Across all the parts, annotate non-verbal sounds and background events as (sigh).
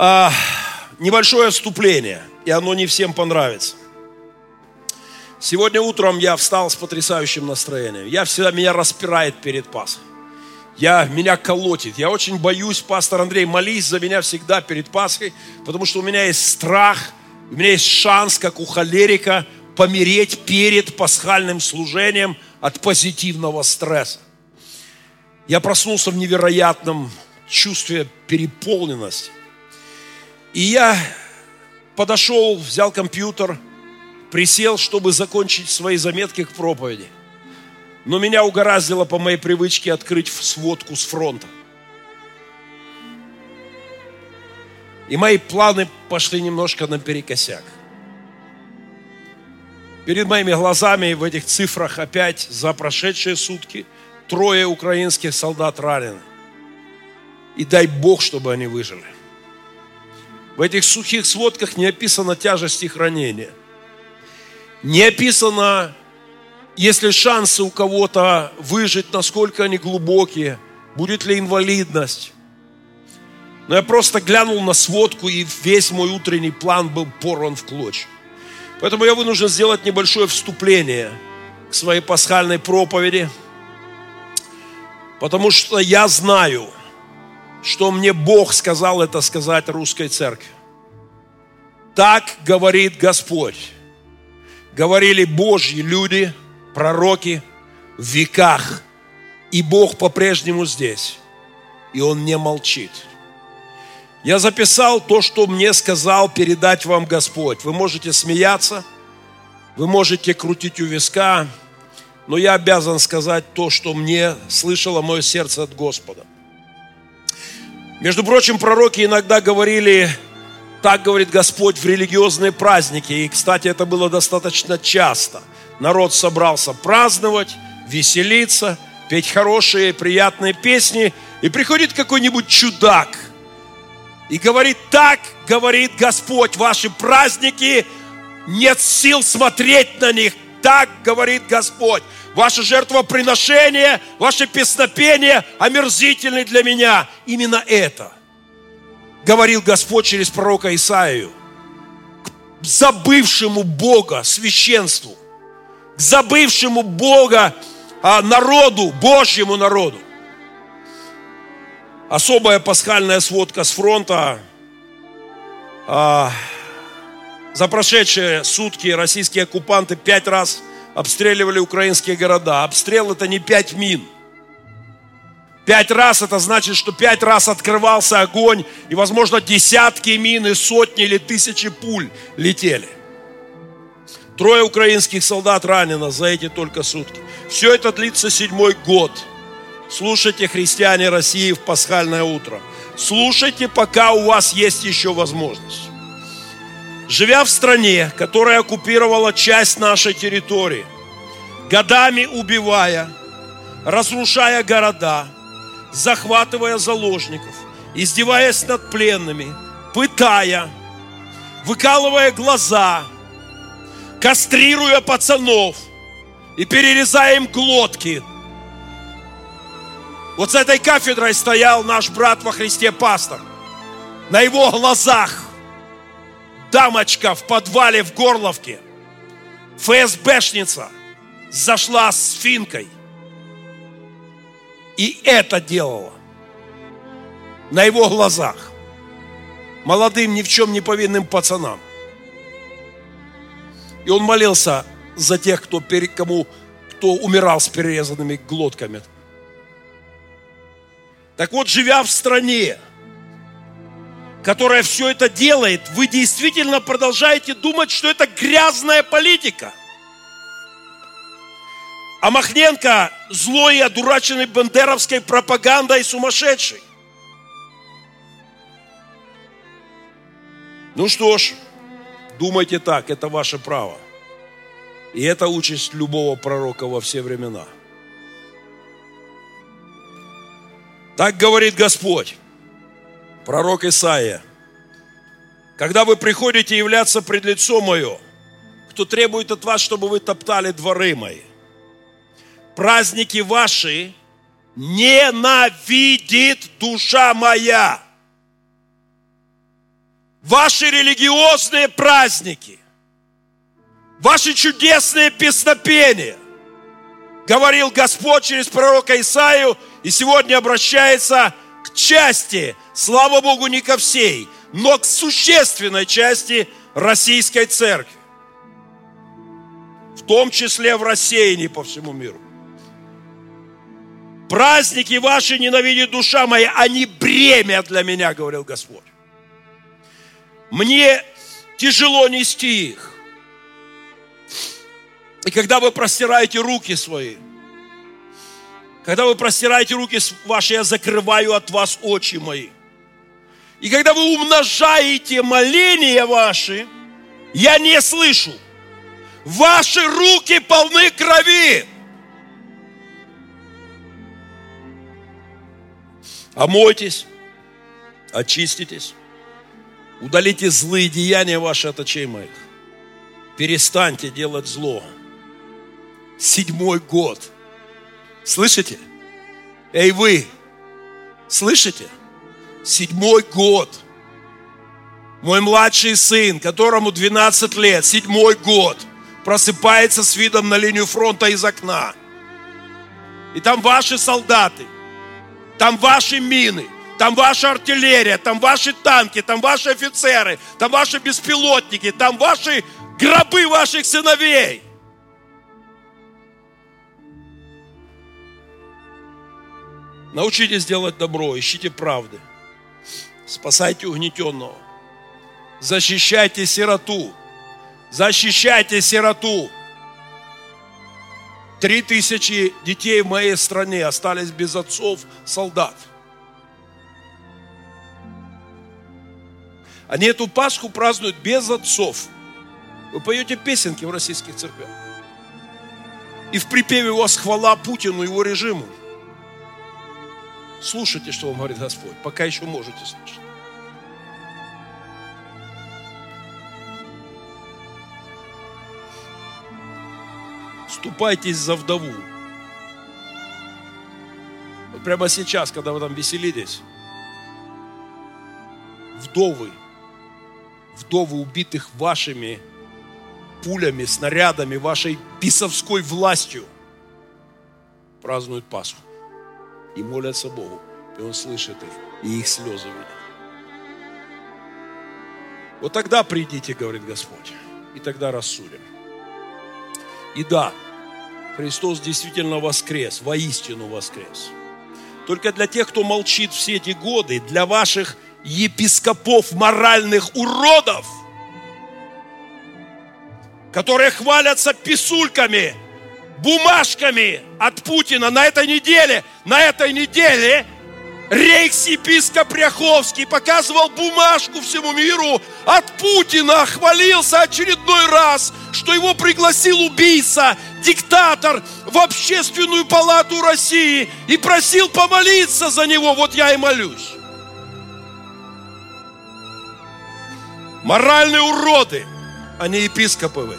А, небольшое вступление, и оно не всем понравится. Сегодня утром я встал с потрясающим настроением. Я всегда меня распирает перед Пасхой. Я, меня колотит. Я очень боюсь, пастор Андрей, молись за меня всегда перед Пасхой, потому что у меня есть страх, у меня есть шанс, как у холерика, помереть перед пасхальным служением от позитивного стресса. Я проснулся в невероятном чувстве переполненности. И я подошел, взял компьютер, присел, чтобы закончить свои заметки к проповеди. Но меня угораздило по моей привычке открыть сводку с фронта. И мои планы пошли немножко наперекосяк. Перед моими глазами в этих цифрах опять за прошедшие сутки трое украинских солдат ранены. И дай Бог, чтобы они выжили. В этих сухих сводках не описана тяжесть их ранения. Не описано, если шансы у кого-то выжить, насколько они глубокие, будет ли инвалидность. Но я просто глянул на сводку, и весь мой утренний план был порван в клочья. Поэтому я вынужден сделать небольшое вступление к своей пасхальной проповеди, потому что я знаю – что мне Бог сказал это сказать русской церкви. Так говорит Господь. Говорили Божьи люди, пророки в веках. И Бог по-прежнему здесь. И Он не молчит. Я записал то, что мне сказал передать вам Господь. Вы можете смеяться, вы можете крутить у виска, но я обязан сказать то, что мне слышало мое сердце от Господа. Между прочим, пророки иногда говорили, так говорит Господь в религиозные праздники. И, кстати, это было достаточно часто. Народ собрался праздновать, веселиться, петь хорошие, приятные песни. И приходит какой-нибудь чудак и говорит, так говорит Господь, ваши праздники, нет сил смотреть на них, так говорит Господь ваше жертвоприношение, ваше песнопение омерзительны для меня. Именно это говорил Господь через пророка Исаию к забывшему Бога священству, к забывшему Бога а, народу, Божьему народу. Особая пасхальная сводка с фронта. А, за прошедшие сутки российские оккупанты пять раз обстреливали украинские города. Обстрел это не пять мин. Пять раз это значит, что пять раз открывался огонь, и, возможно, десятки мин и сотни или тысячи пуль летели. Трое украинских солдат ранено за эти только сутки. Все это длится седьмой год. Слушайте, христиане России, в пасхальное утро. Слушайте, пока у вас есть еще возможность. Живя в стране, которая оккупировала часть нашей территории, годами убивая, разрушая города, захватывая заложников, издеваясь над пленными, пытая, выкалывая глаза, кастрируя пацанов и перерезая им глотки. Вот с этой кафедрой стоял наш брат во Христе пастор. На его глазах дамочка в подвале в Горловке, ФСБшница, зашла с финкой. И это делала на его глазах. Молодым, ни в чем не повинным пацанам. И он молился за тех, кто, кому, кто умирал с перерезанными глотками. Так вот, живя в стране, которая все это делает, вы действительно продолжаете думать, что это грязная политика. А Махненко злой и одураченный бандеровской пропагандой сумасшедший. Ну что ж, думайте так, это ваше право. И это участь любого пророка во все времена. Так говорит Господь пророк Исаия, когда вы приходите являться пред лицо мое, кто требует от вас, чтобы вы топтали дворы мои. Праздники ваши ненавидит душа моя. ваши религиозные праздники, ваши чудесные песнопения, говорил Господь через пророка Исаию, и сегодня обращается к части, слава Богу, не ко всей, но к существенной части российской церкви. В том числе в рассеянии по всему миру. Праздники ваши ненавидит душа моя, они бремя для меня, говорил Господь. Мне тяжело нести их. И когда вы простираете руки свои, когда вы простираете руки ваши, я закрываю от вас очи мои. И когда вы умножаете моления ваши, я не слышу. Ваши руки полны крови. Омойтесь, очиститесь, удалите злые деяния ваши от очей моих. Перестаньте делать зло. Седьмой год. Слышите? Эй, вы, слышите? Седьмой год. Мой младший сын, которому 12 лет, седьмой год, просыпается с видом на линию фронта из окна. И там ваши солдаты – там ваши мины, там ваша артиллерия, там ваши танки, там ваши офицеры, там ваши беспилотники, там ваши гробы ваших сыновей. Научитесь делать добро, ищите правды. Спасайте угнетенного. Защищайте сироту. Защищайте сироту. Три тысячи детей в моей стране остались без отцов солдат. Они эту Пасху празднуют без отцов. Вы поете песенки в российских церквях. И в припеве у вас хвала Путину его режиму. Слушайте, что вам говорит Господь, пока еще можете слушать. Вступайтесь за вдову. Вот прямо сейчас, когда вы там веселитесь, вдовы, вдовы убитых вашими пулями, снарядами, вашей писовской властью празднуют Пасху и молятся Богу. И Он слышит их, и их слезы видит. Вот тогда придите, говорит Господь, и тогда рассудим. И да, Христос действительно воскрес, воистину воскрес. Только для тех, кто молчит все эти годы, для ваших епископов моральных уродов, которые хвалятся писульками, бумажками от Путина на этой неделе, на этой неделе – Рейхс-епископ показывал бумажку всему миру от Путина, хвалился очередной раз, что его пригласил убийца, диктатор в общественную палату России и просил помолиться за него. Вот я и молюсь. Моральные уроды, а не епископовы.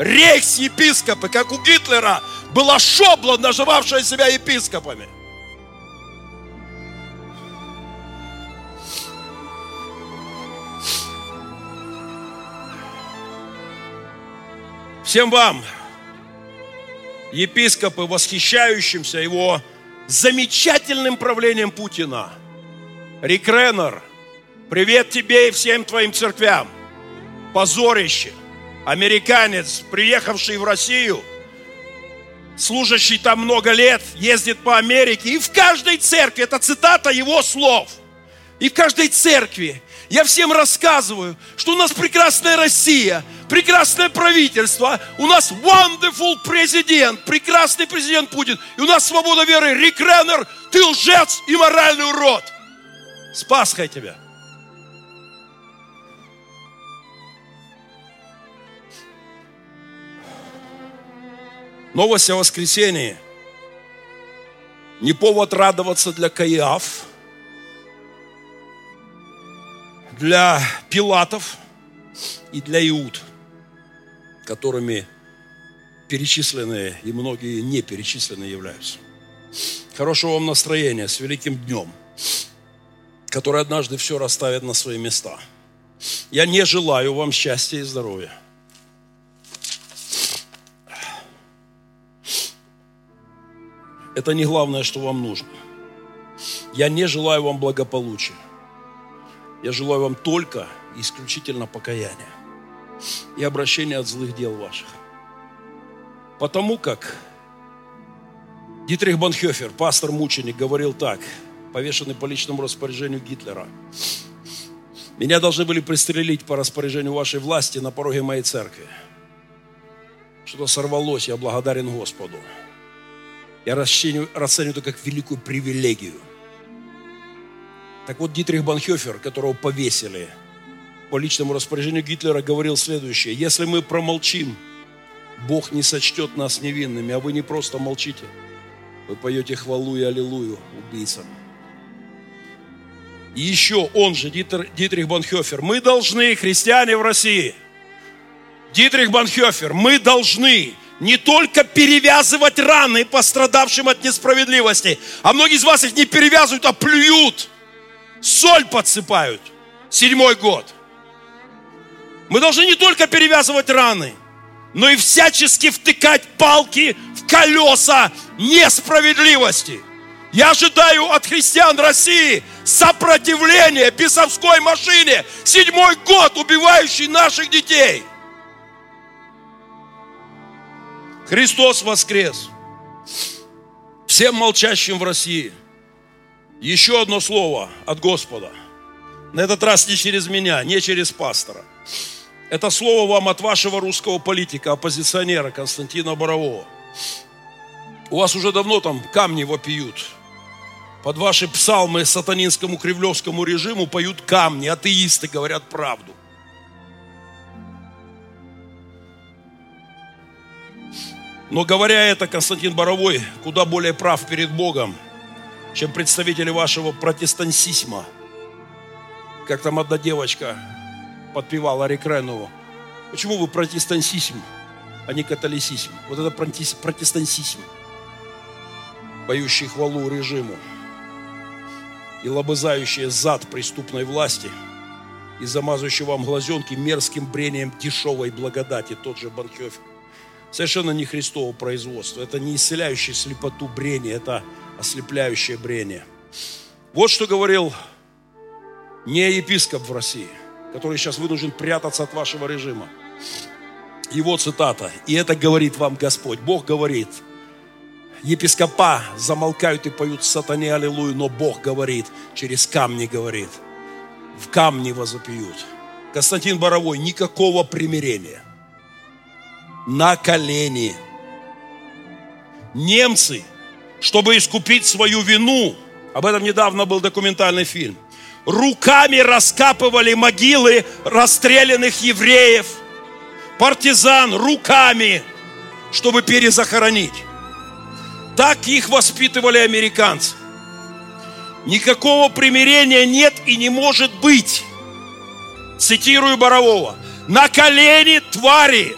Рейхс-епископы, как у Гитлера, была шобла, наживавшая себя епископами – Всем вам, епископы, восхищающимся его замечательным правлением Путина. Рик Реннер, привет тебе и всем твоим церквям. Позорище. Американец, приехавший в Россию, служащий там много лет, ездит по Америке, и в каждой церкви, это цитата его слов, и в каждой церкви я всем рассказываю, что у нас прекрасная Россия, прекрасное правительство, у нас wonderful президент, прекрасный президент Путин, и у нас свобода веры. Рик Реннер, ты лжец и моральный урод. С Пасхой тебя. Новость о воскресении. Не повод радоваться для Каиаф – для Пилатов и для Иуд, которыми перечисленные и многие не перечисленные являются. Хорошего вам настроения с великим днем, который однажды все расставит на свои места. Я не желаю вам счастья и здоровья. Это не главное, что вам нужно. Я не желаю вам благополучия. Я желаю вам только исключительно покаяния и обращения от злых дел ваших. Потому как Дитрих Банхёфер, пастор-мученик, говорил так, повешенный по личному распоряжению Гитлера. Меня должны были пристрелить по распоряжению вашей власти на пороге моей церкви. Что-то сорвалось, я благодарен Господу. Я расцениваю, расцениваю это как великую привилегию. Так вот, Дитрих Банхёфер, которого повесили по личному распоряжению Гитлера, говорил следующее. Если мы промолчим, Бог не сочтет нас невинными, а вы не просто молчите. Вы поете хвалу и аллилуйю убийцам. И еще он же, Дитрих Банхёфер, мы должны, христиане в России, Дитрих Банхёфер, мы должны не только перевязывать раны пострадавшим от несправедливости, а многие из вас их не перевязывают, а плюют, соль подсыпают. Седьмой год. Мы должны не только перевязывать раны, но и всячески втыкать палки в колеса несправедливости. Я ожидаю от христиан России сопротивления бесовской машине, седьмой год убивающей наших детей. Христос воскрес. Всем молчащим в России. Еще одно слово от Господа. На этот раз не через меня, не через пастора. Это слово вам от вашего русского политика, оппозиционера Константина Борового. У вас уже давно там камни вопиют. Под ваши псалмы сатанинскому кривлевскому режиму поют камни, атеисты говорят правду. Но говоря это, Константин Боровой куда более прав перед Богом, чем представители вашего протестантизма. Как там одна девочка подпевал Ари Кренову. Почему вы протестантизм, а не католицизм? Вот это протестантизм, поющий хвалу режиму и лобызающий зад преступной власти и замазывающий вам глазенки мерзким брением дешевой благодати, тот же Банхёфер. Совершенно не Христово производство. Это не исцеляющее слепоту брение, это ослепляющее брение. Вот что говорил не епископ в России – который сейчас вынужден прятаться от вашего режима. Его цитата. И это говорит вам Господь. Бог говорит. Епископа замолкают и поют сатане аллилуйю, но Бог говорит, через камни говорит. В камни возопьют. Константин Боровой, никакого примирения. На колени. Немцы, чтобы искупить свою вину, об этом недавно был документальный фильм – руками раскапывали могилы расстрелянных евреев, партизан руками, чтобы перезахоронить. Так их воспитывали американцы. Никакого примирения нет и не может быть. Цитирую Борового. На колени твари.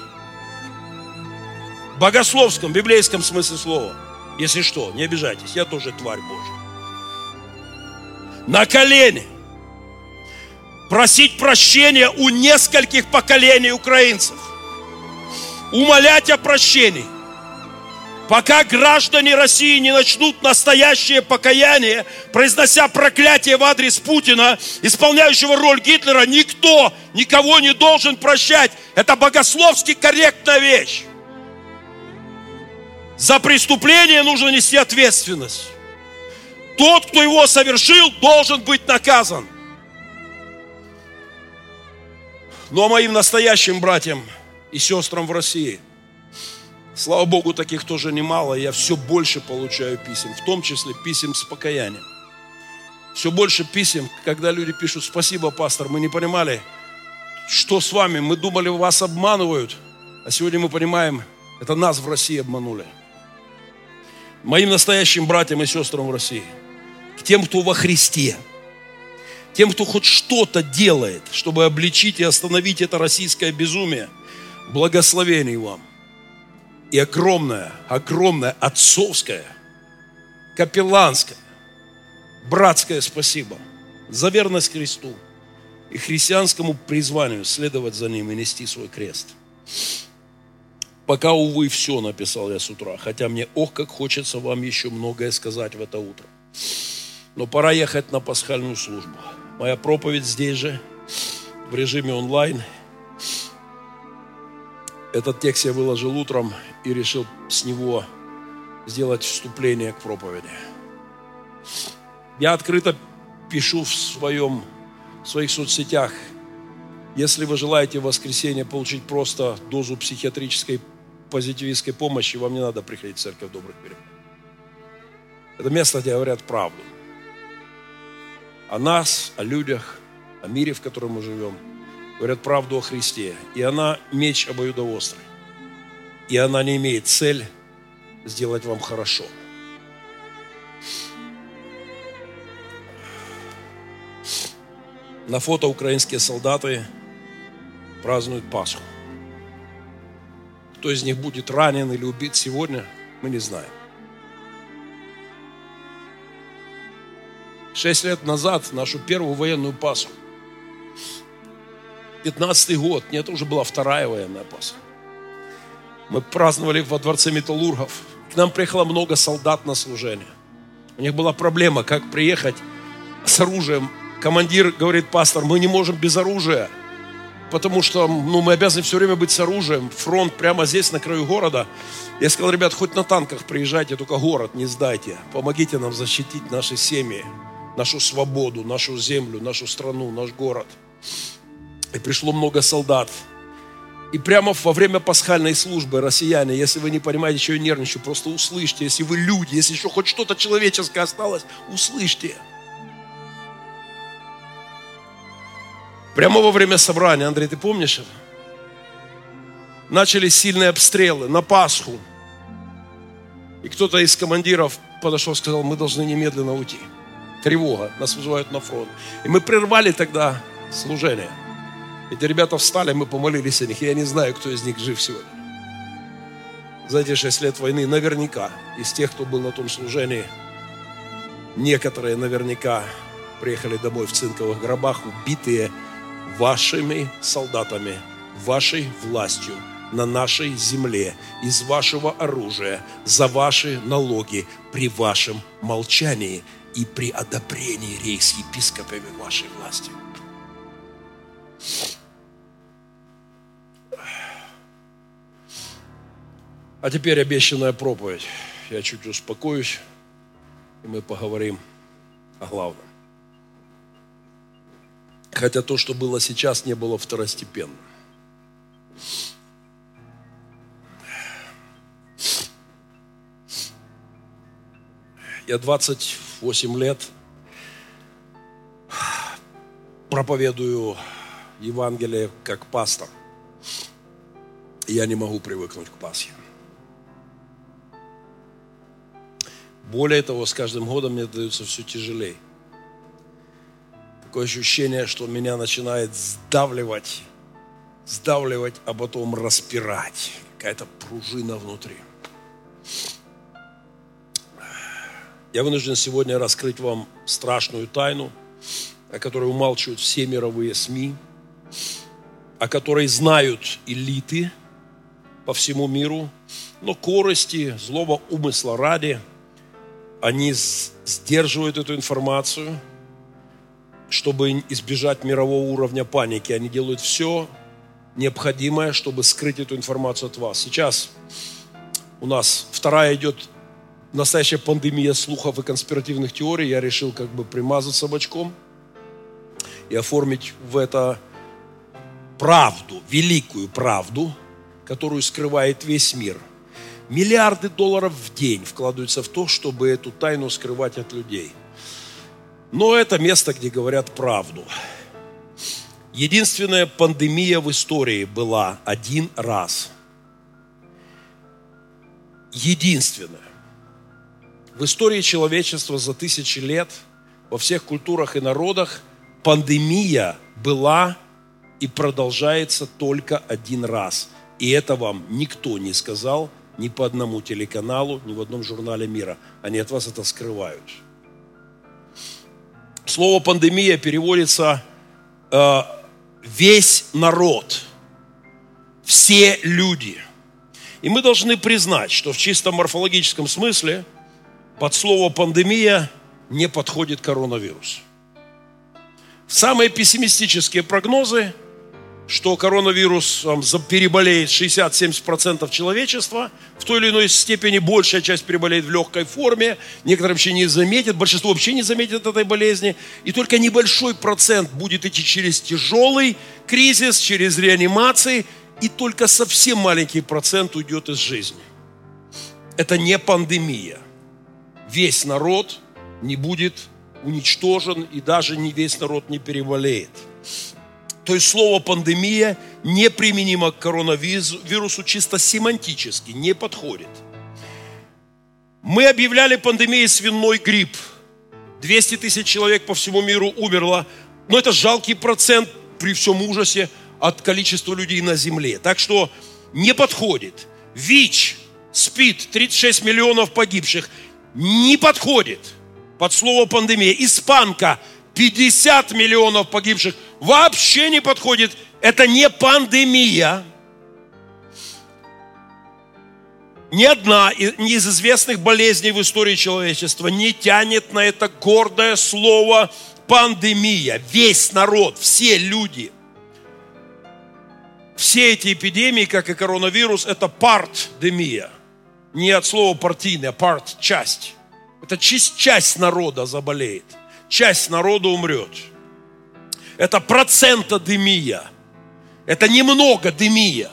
Богословском, библейском смысле слова. Если что, не обижайтесь, я тоже тварь Божья. На колени просить прощения у нескольких поколений украинцев, умолять о прощении. Пока граждане России не начнут настоящее покаяние, произнося проклятие в адрес Путина, исполняющего роль Гитлера, никто никого не должен прощать. Это богословски корректная вещь. За преступление нужно нести ответственность. Тот, кто его совершил, должен быть наказан. Но моим настоящим братьям и сестрам в России, слава Богу, таких тоже немало, я все больше получаю писем, в том числе писем с покаянием. Все больше писем, когда люди пишут, спасибо, пастор, мы не понимали, что с вами, мы думали, вас обманывают, а сегодня мы понимаем, это нас в России обманули. Моим настоящим братьям и сестрам в России, к тем, кто во Христе – тем, кто хоть что-то делает, чтобы обличить и остановить это российское безумие, благословений вам. И огромное, огромное отцовское, капелланское, братское спасибо за верность Христу, и христианскому призванию следовать за ним и нести свой крест. Пока, увы, все написал я с утра, хотя мне, ох, как хочется вам еще многое сказать в это утро. Но пора ехать на пасхальную службу. Моя проповедь здесь же, в режиме онлайн. Этот текст я выложил утром и решил с него сделать вступление к проповеди. Я открыто пишу в, своем, в своих соцсетях, если вы желаете в воскресенье получить просто дозу психиатрической позитивистской помощи, вам не надо приходить в церковь добрых перемен. Это место, где говорят правду. О нас, о людях, о мире, в котором мы живем. Говорят правду о Христе. И она меч обоюдоострый. И она не имеет цель сделать вам хорошо. На фото украинские солдаты празднуют Пасху. Кто из них будет ранен или убит сегодня, мы не знаем. Шесть лет назад, нашу первую военную Пасху, 15 год, нет, уже была вторая военная Пасха. Мы праздновали во дворце металлургов. К нам приехало много солдат на служение. У них была проблема, как приехать с оружием. Командир говорит, пастор, мы не можем без оружия – потому что ну, мы обязаны все время быть с оружием. Фронт прямо здесь, на краю города. Я сказал, ребят, хоть на танках приезжайте, только город не сдайте. Помогите нам защитить наши семьи, нашу свободу, нашу землю, нашу страну, наш город. И пришло много солдат. И прямо во время пасхальной службы, россияне, если вы не понимаете, что я нервничаю, просто услышьте, если вы люди, если еще хоть что-то человеческое осталось, услышьте – Прямо во время собрания, Андрей, ты помнишь это? Начались сильные обстрелы на Пасху. И кто-то из командиров подошел и сказал, мы должны немедленно уйти. Тревога, нас вызывают на фронт. И мы прервали тогда служение. Эти ребята встали, мы помолились о них. Я не знаю, кто из них жив сегодня. За эти шесть лет войны наверняка из тех, кто был на том служении, некоторые наверняка приехали домой в цинковых гробах, убитые, вашими солдатами, вашей властью на нашей земле, из вашего оружия, за ваши налоги, при вашем молчании и при одобрении рейс-епископами вашей власти. А теперь обещанная проповедь. Я чуть успокоюсь, и мы поговорим о главном. Хотя то, что было сейчас, не было второстепенным. Я 28 лет проповедую Евангелие как пастор. я не могу привыкнуть к Пасхе. Более того, с каждым годом мне дается все тяжелее такое ощущение, что меня начинает сдавливать, сдавливать, а потом распирать. Какая-то пружина внутри. Я вынужден сегодня раскрыть вам страшную тайну, о которой умалчивают все мировые СМИ, о которой знают элиты по всему миру, но корости, злого умысла ради, они сдерживают эту информацию – чтобы избежать мирового уровня паники. Они делают все необходимое, чтобы скрыть эту информацию от вас. Сейчас у нас вторая идет настоящая пандемия слухов и конспиративных теорий. Я решил как бы примазать собачком и оформить в это правду, великую правду, которую скрывает весь мир. Миллиарды долларов в день вкладываются в то, чтобы эту тайну скрывать от людей – но это место, где говорят правду. Единственная пандемия в истории была один раз. Единственная. В истории человечества за тысячи лет во всех культурах и народах пандемия была и продолжается только один раз. И это вам никто не сказал ни по одному телеканалу, ни в одном журнале мира. Они от вас это скрывают. Слово пандемия переводится э, весь народ, все люди. И мы должны признать, что в чисто морфологическом смысле под слово пандемия не подходит коронавирус. Самые пессимистические прогнозы что коронавирус переболеет 60-70% человечества, в той или иной степени большая часть переболеет в легкой форме, некоторые вообще не заметят, большинство вообще не заметит этой болезни, и только небольшой процент будет идти через тяжелый кризис, через реанимации, и только совсем маленький процент уйдет из жизни. Это не пандемия. Весь народ не будет уничтожен, и даже не весь народ не переболеет. То есть слово пандемия неприменимо к коронавирусу чисто семантически, не подходит. Мы объявляли пандемией свиной грипп. 200 тысяч человек по всему миру умерло. Но это жалкий процент при всем ужасе от количества людей на земле. Так что не подходит. ВИЧ, СПИД, 36 миллионов погибших. Не подходит под слово пандемия. Испанка, 50 миллионов погибших вообще не подходит. Это не пандемия. Ни одна из известных болезней в истории человечества не тянет на это гордое слово пандемия. Весь народ, все люди. Все эти эпидемии, как и коронавирус, это партдемия. Не от слова партийная, а парт – часть. Это часть, часть народа заболеет – часть народа умрет. Это процентодемия. Это немного демия.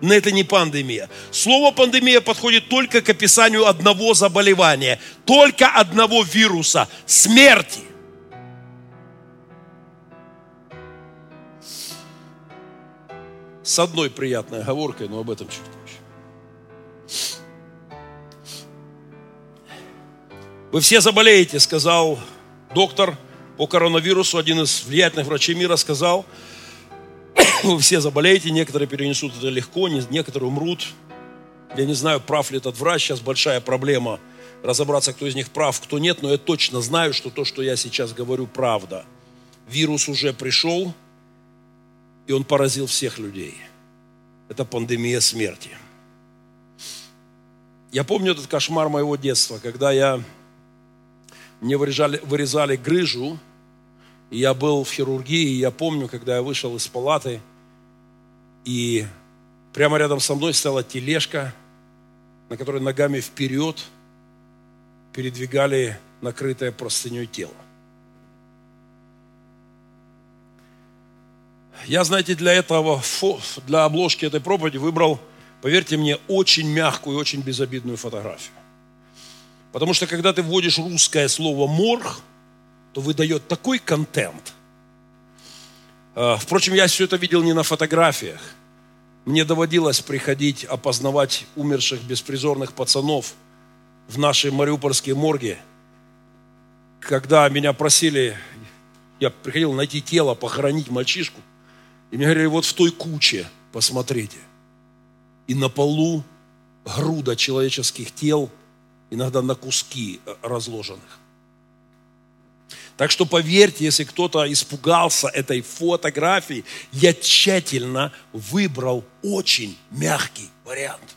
Но это не пандемия. Слово пандемия подходит только к описанию одного заболевания, только одного вируса – смерти. С одной приятной оговоркой, но об этом чуть позже. Вы все заболеете, сказал доктор по коронавирусу, один из влиятельных врачей мира сказал, (coughs) вы все заболеете, некоторые перенесут это легко, некоторые умрут. Я не знаю, прав ли этот врач, сейчас большая проблема разобраться, кто из них прав, кто нет, но я точно знаю, что то, что я сейчас говорю, правда. Вирус уже пришел, и он поразил всех людей. Это пандемия смерти. Я помню этот кошмар моего детства, когда я мне вырезали, вырезали грыжу, и я был в хирургии, и я помню, когда я вышел из палаты, и прямо рядом со мной стояла тележка, на которой ногами вперед передвигали накрытое простыней тело. Я, знаете, для этого, для обложки этой проповеди выбрал, поверьте мне, очень мягкую и очень безобидную фотографию. Потому что когда ты вводишь русское слово «морг», то выдает такой контент. А, впрочем, я все это видел не на фотографиях. Мне доводилось приходить опознавать умерших беспризорных пацанов в нашей мариупольской морге. Когда меня просили, я приходил найти тело, похоронить мальчишку. И мне говорили, вот в той куче, посмотрите. И на полу груда человеческих тел – иногда на куски э, разложенных. Так что поверьте, если кто-то испугался этой фотографии, я тщательно выбрал очень мягкий вариант.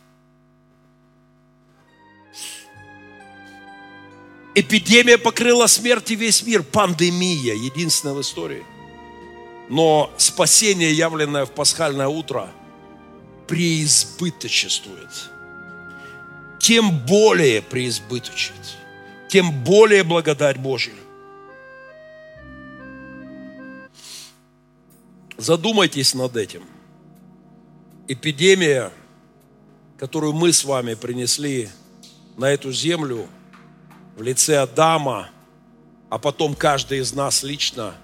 Эпидемия покрыла смерти весь мир, пандемия, единственная в истории. Но спасение, явленное в пасхальное утро, преизбыточествует – тем более преизбыточит, тем более благодать Божья. Задумайтесь над этим. Эпидемия, которую мы с вами принесли на эту землю в лице Адама, а потом каждый из нас лично,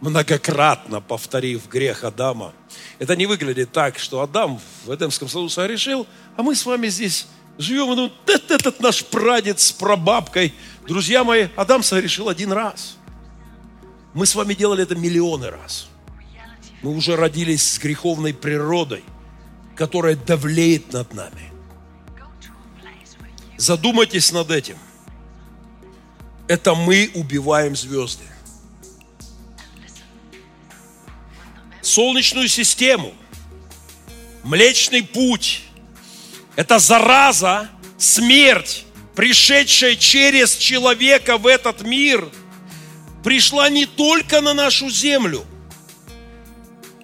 многократно повторив грех Адама. Это не выглядит так, что Адам в Эдемском саду согрешил, а мы с вами здесь живем, ну, этот, этот наш прадед с прабабкой. Друзья мои, Адам согрешил один раз. Мы с вами делали это миллионы раз. Мы уже родились с греховной природой, которая давлеет над нами. Задумайтесь над этим. Это мы убиваем звезды. Солнечную систему, Млечный Путь. Это зараза, смерть, пришедшая через человека в этот мир, пришла не только на нашу землю.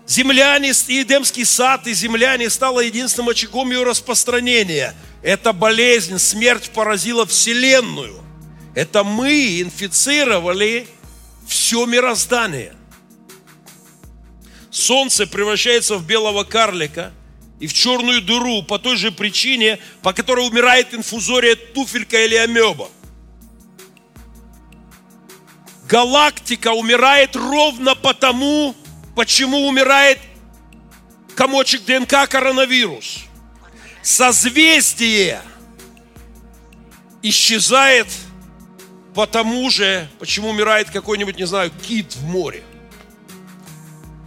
Земляне, и Эдемский сад, и земляне стало единственным очагом ее распространения. Эта болезнь, смерть поразила Вселенную. Это мы инфицировали все мироздание. Солнце превращается в белого карлика и в черную дыру по той же причине, по которой умирает инфузория туфелька или амеба. Галактика умирает ровно потому, почему умирает комочек ДНК коронавирус. Созвездие исчезает потому же, почему умирает какой-нибудь, не знаю, кит в море.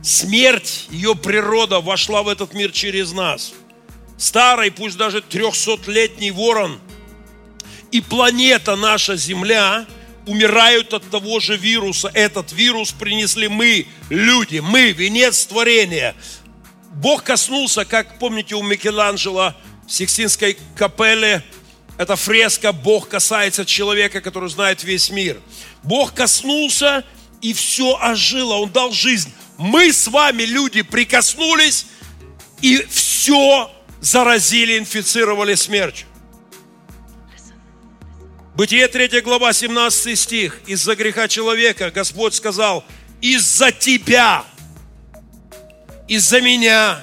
Смерть, ее природа вошла в этот мир через нас. Старый, пусть даже трехсотлетний ворон и планета наша Земля умирают от того же вируса. Этот вирус принесли мы, люди, мы, венец творения. Бог коснулся, как помните у Микеланджело в Сикстинской капелле, эта фреска «Бог касается человека, который знает весь мир». Бог коснулся, и все ожило, Он дал жизнь. Мы с вами, люди, прикоснулись, и все заразили, инфицировали смертью. Бытие 3 глава, 17 стих. Из-за греха человека Господь сказал, из-за тебя, из-за меня,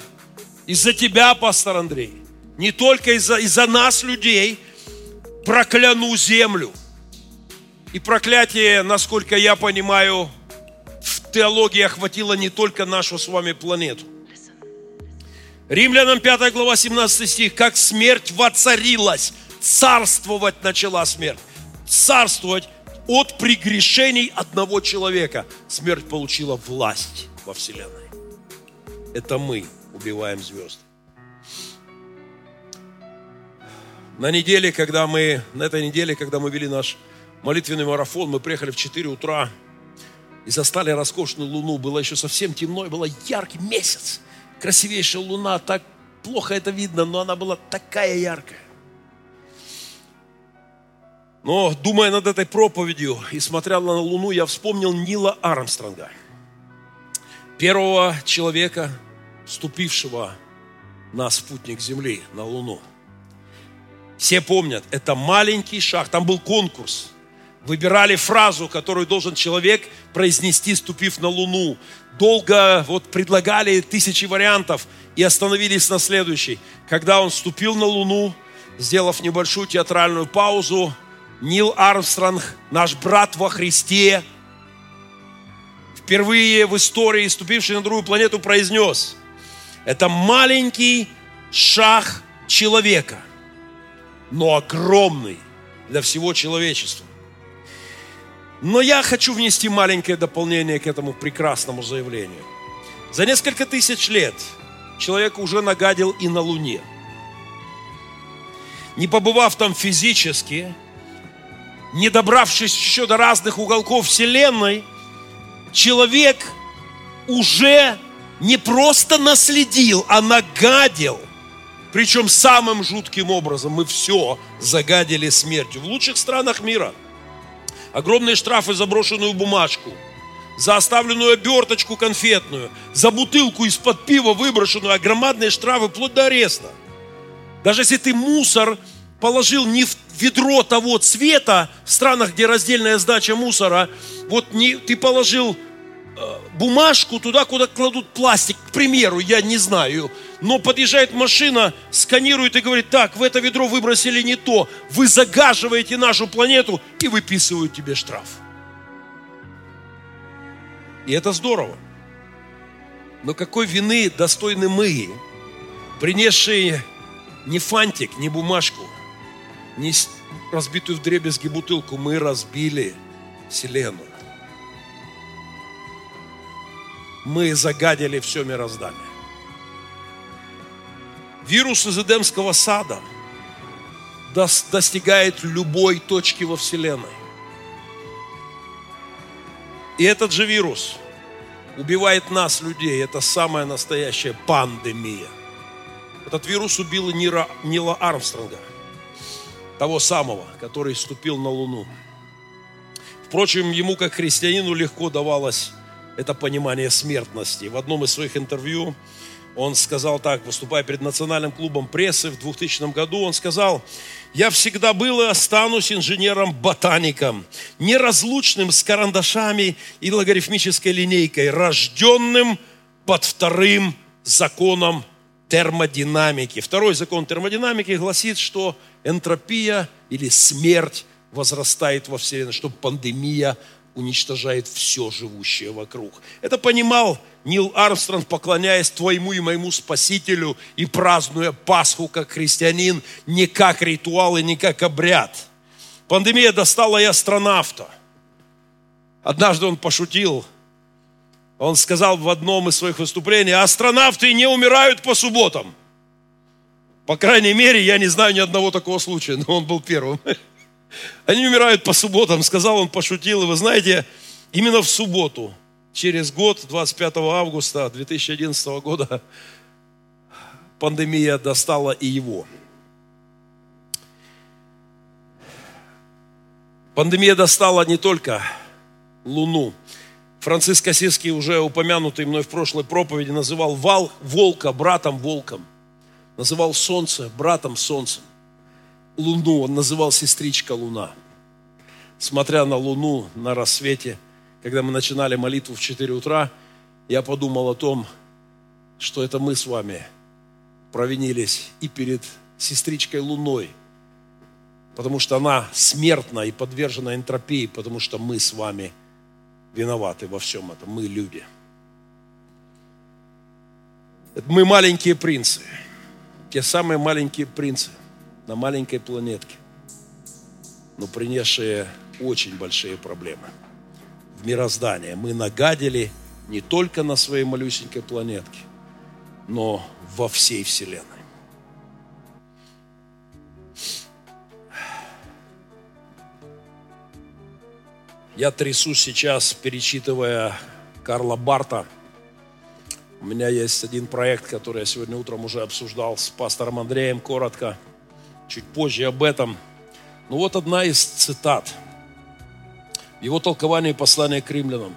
из-за тебя, пастор Андрей, не только из-за из нас, людей, прокляну землю. И проклятие, насколько я понимаю, в теологии охватило не только нашу с вами планету. Римлянам 5 глава 17 стих. Как смерть воцарилась, царствовать начала смерть. Царствовать от прегрешений одного человека. Смерть получила власть во Вселенной. Это мы убиваем звезды. На неделе, когда мы, на этой неделе, когда мы вели наш молитвенный марафон, мы приехали в 4 утра и застали роскошную луну. Было еще совсем темно, и был яркий месяц. Красивейшая луна, так плохо это видно, но она была такая яркая. Но, думая над этой проповедью и смотря на Луну, я вспомнил Нила Армстронга, первого человека, ступившего на спутник Земли, на Луну – все помнят, это маленький шаг. Там был конкурс. Выбирали фразу, которую должен человек произнести, ступив на Луну. Долго вот предлагали тысячи вариантов и остановились на следующей. Когда он ступил на Луну, сделав небольшую театральную паузу, Нил Армстронг, наш брат во Христе, впервые в истории, ступивший на другую планету, произнес, это маленький шаг человека – но огромный для всего человечества. Но я хочу внести маленькое дополнение к этому прекрасному заявлению. За несколько тысяч лет человек уже нагадил и на Луне. Не побывав там физически, не добравшись еще до разных уголков Вселенной, человек уже не просто наследил, а нагадил – причем самым жутким образом мы все загадили смертью. В лучших странах мира огромные штрафы за брошенную бумажку, за оставленную оберточку конфетную, за бутылку из-под пива выброшенную, а громадные штрафы вплоть до ареста. Даже если ты мусор положил не в ведро того цвета в странах, где раздельная сдача мусора, вот не, ты положил Э, бумажку туда, куда кладут пластик, к примеру, я не знаю. Но подъезжает машина, сканирует и говорит, так, в это ведро выбросили не то, вы загаживаете нашу планету и выписывают тебе штраф. И это здорово. Но какой вины достойны мы, принесшие не фантик, не бумажку, не разбитую в дребезги бутылку, мы разбили Вселенную мы загадили все мироздание. Вирус из Эдемского сада достигает любой точки во Вселенной. И этот же вирус убивает нас, людей. Это самая настоящая пандемия. Этот вирус убил Нира, Нила Армстронга, того самого, который ступил на Луну. Впрочем, ему как христианину легко давалось это понимание смертности. В одном из своих интервью он сказал так, выступая перед Национальным клубом прессы в 2000 году, он сказал, «Я всегда был и останусь инженером-ботаником, неразлучным с карандашами и логарифмической линейкой, рожденным под вторым законом термодинамики». Второй закон термодинамики гласит, что энтропия или смерть возрастает во Вселенной, что пандемия уничтожает все живущее вокруг. Это понимал Нил Армстронг, поклоняясь твоему и моему Спасителю и празднуя Пасху как христианин, не как ритуал и не как обряд. Пандемия достала и астронавта. Однажды он пошутил, он сказал в одном из своих выступлений, астронавты не умирают по субботам. По крайней мере, я не знаю ни одного такого случая, но он был первым. (laughs) Они умирают по субботам, сказал он, пошутил. И вы знаете, именно в субботу, через год, 25 августа 2011 года, пандемия достала и его. Пандемия достала не только Луну. Франциск Осиский, уже упомянутый мной в прошлой проповеди, называл вал, волка братом волком. Называл солнце братом солнцем. Луну он называл сестричка Луна. Смотря на Луну на рассвете, когда мы начинали молитву в 4 утра, я подумал о том, что это мы с вами провинились и перед сестричкой Луной, потому что она смертна и подвержена энтропии, потому что мы с вами виноваты во всем этом, мы люди. Мы маленькие принцы, те самые маленькие принцы – на маленькой планетке, но принесшие очень большие проблемы в мироздание. Мы нагадили не только на своей малюсенькой планетке, но во всей Вселенной. Я трясусь сейчас, перечитывая Карла Барта. У меня есть один проект, который я сегодня утром уже обсуждал с пастором Андреем коротко – чуть позже об этом. Ну вот одна из цитат. Его толковании послания к римлянам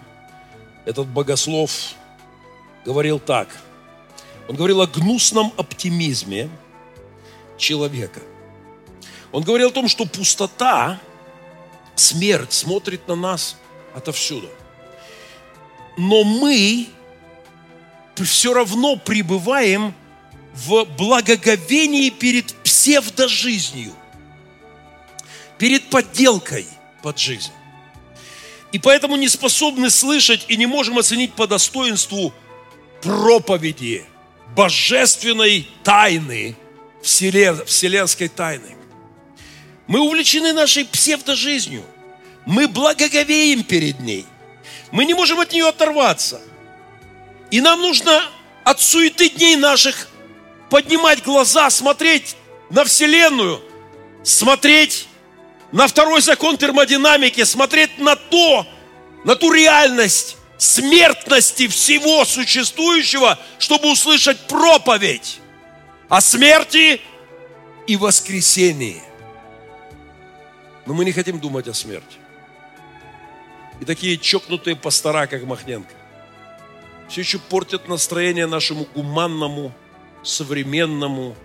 этот богослов говорил так. Он говорил о гнусном оптимизме человека. Он говорил о том, что пустота, смерть смотрит на нас отовсюду. Но мы все равно пребываем в благоговении перед псевдожизнью, перед подделкой под жизнь. И поэтому не способны слышать и не можем оценить по достоинству проповеди божественной тайны, вселенской тайны. Мы увлечены нашей псевдожизнью. Мы благоговеем перед ней. Мы не можем от нее оторваться. И нам нужно от суеты дней наших поднимать глаза, смотреть на Вселенную, смотреть на второй закон термодинамики, смотреть на то, на ту реальность смертности всего существующего, чтобы услышать проповедь о смерти и воскресении. Но мы не хотим думать о смерти. И такие чокнутые пастора, как Махненко, все еще портят настроение нашему гуманному современному,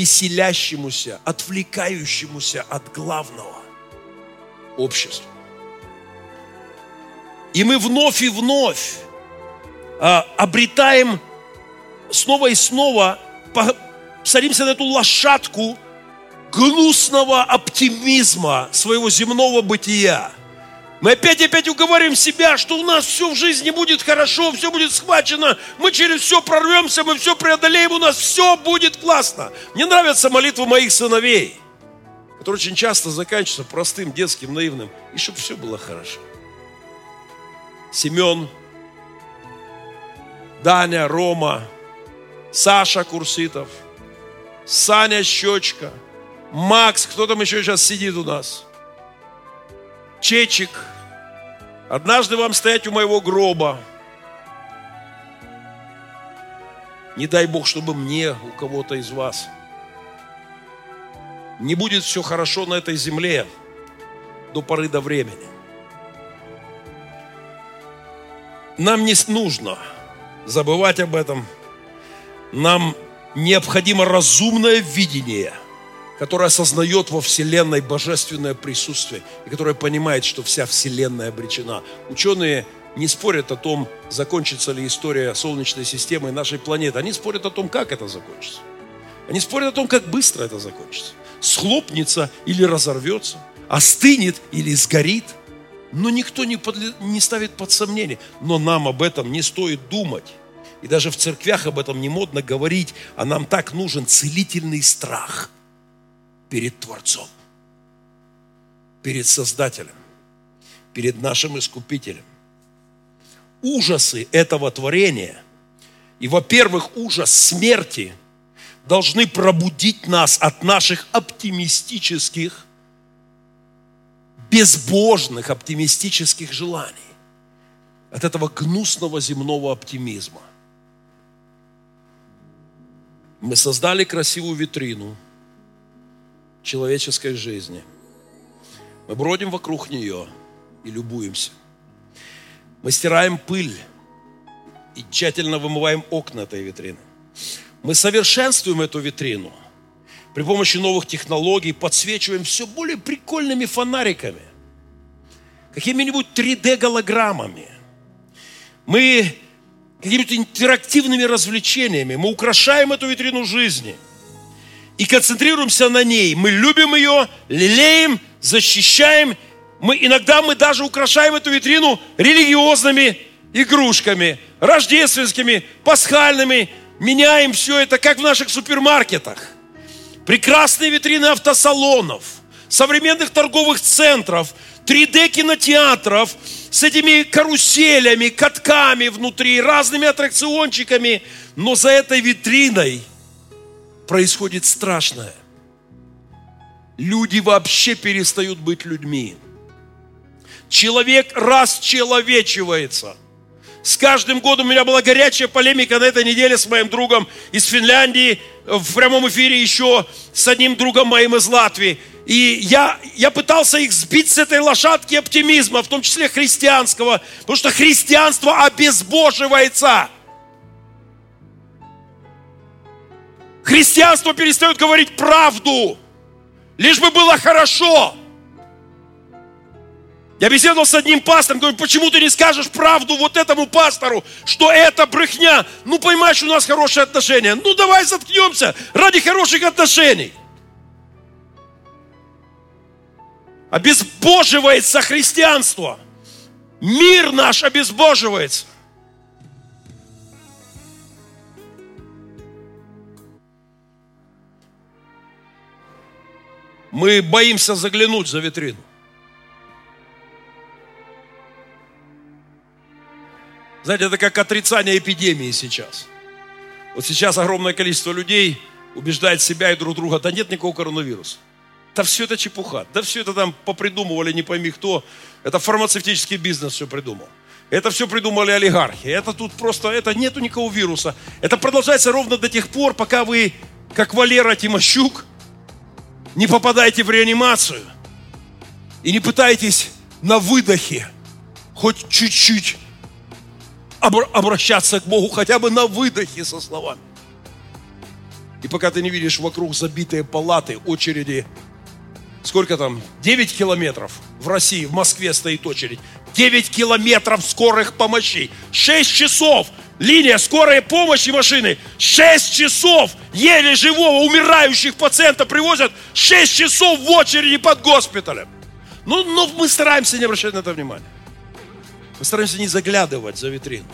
веселящемуся, отвлекающемуся от главного обществу. И мы вновь и вновь а, обретаем снова и снова, по, садимся на эту лошадку гнусного оптимизма своего земного бытия – мы опять и опять уговариваем себя, что у нас все в жизни будет хорошо, все будет схвачено, мы через все прорвемся, мы все преодолеем, у нас все будет классно. Мне нравятся молитвы моих сыновей, которые очень часто заканчиваются простым, детским, наивным, и чтобы все было хорошо. Семен, Даня, Рома, Саша Курситов, Саня Щечка, Макс, кто там еще сейчас сидит у нас – Чечик, Однажды вам стоять у моего гроба. Не дай Бог, чтобы мне, у кого-то из вас, не будет все хорошо на этой земле до поры до времени. Нам не нужно забывать об этом. Нам необходимо разумное видение, которое осознает во Вселенной божественное присутствие и которое понимает, что вся Вселенная обречена. Ученые не спорят о том, закончится ли история Солнечной системы и нашей планеты. Они спорят о том, как это закончится. Они спорят о том, как быстро это закончится. Схлопнется или разорвется, остынет или сгорит – но никто не, подле, не ставит под сомнение. Но нам об этом не стоит думать. И даже в церквях об этом не модно говорить, а нам так нужен целительный страх перед Творцом, перед Создателем, перед нашим Искупителем. Ужасы этого творения и, во-первых, ужас смерти должны пробудить нас от наших оптимистических безбожных оптимистических желаний, от этого гнусного земного оптимизма. Мы создали красивую витрину человеческой жизни. Мы бродим вокруг нее и любуемся. Мы стираем пыль и тщательно вымываем окна этой витрины. Мы совершенствуем эту витрину – при помощи новых технологий подсвечиваем все более прикольными фонариками, какими-нибудь 3D-голограммами. Мы какими-то интерактивными развлечениями, мы украшаем эту витрину жизни и концентрируемся на ней. Мы любим ее, лелеем, защищаем. Мы, иногда мы даже украшаем эту витрину религиозными игрушками, рождественскими, пасхальными. Меняем все это, как в наших супермаркетах – прекрасные витрины автосалонов, современных торговых центров, 3D-кинотеатров с этими каруселями, катками внутри, разными аттракциончиками. Но за этой витриной происходит страшное. Люди вообще перестают быть людьми. Человек расчеловечивается – с каждым годом у меня была горячая полемика на этой неделе с моим другом из Финляндии, в прямом эфире еще с одним другом моим из Латвии. И я, я пытался их сбить с этой лошадки оптимизма, в том числе христианского, потому что христианство обезбоживается. Христианство перестает говорить правду, лишь бы было хорошо. Я беседовал с одним пастором, говорю, почему ты не скажешь правду вот этому пастору, что это брехня? Ну, понимаешь, у нас хорошие отношения. Ну, давай заткнемся ради хороших отношений. Обезбоживается христианство. Мир наш обезбоживается. Мы боимся заглянуть за витрину. Знаете, это как отрицание эпидемии сейчас. Вот сейчас огромное количество людей убеждает себя и друг друга, да нет никакого коронавируса. Да все это чепуха. Да все это там попридумывали, не пойми кто. Это фармацевтический бизнес все придумал. Это все придумали олигархи. Это тут просто, это нету никакого вируса. Это продолжается ровно до тех пор, пока вы, как Валера Тимощук, не попадаете в реанимацию и не пытаетесь на выдохе хоть чуть-чуть обращаться к Богу хотя бы на выдохе со словами. И пока ты не видишь вокруг забитые палаты, очереди, сколько там, 9 километров в России, в Москве стоит очередь, 9 километров скорых помощей, 6 часов, линия скорой помощи машины, 6 часов еле живого умирающих пациента привозят 6 часов в очереди под госпиталем. Ну, но мы стараемся не обращать на это внимания. Мы стараемся не заглядывать за витрину.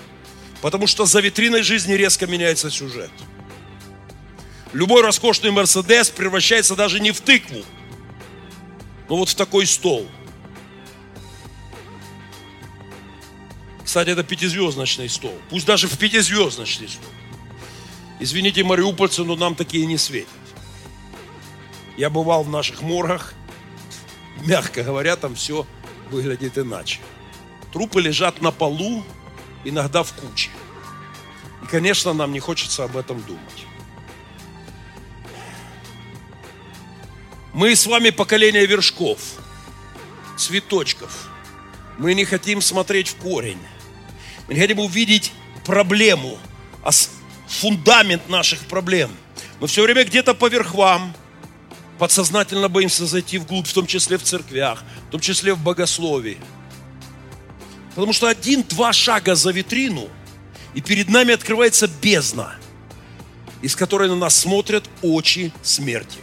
Потому что за витриной жизни резко меняется сюжет. Любой роскошный Мерседес превращается даже не в тыкву, но вот в такой стол. Кстати, это пятизвездочный стол. Пусть даже в пятизвездочный стол. Извините, мариупольцы, но нам такие не светят. Я бывал в наших моргах. Мягко говоря, там все выглядит иначе Трупы лежат на полу, иногда в куче. И, конечно, нам не хочется об этом думать. Мы с вами поколение вершков, цветочков. Мы не хотим смотреть в корень. Мы хотим увидеть проблему, а фундамент наших проблем. Мы все время где-то по верхвам, подсознательно боимся зайти вглубь, в том числе в церквях, в том числе в богословии. Потому что один-два шага за витрину, и перед нами открывается бездна, из которой на нас смотрят очи смерти.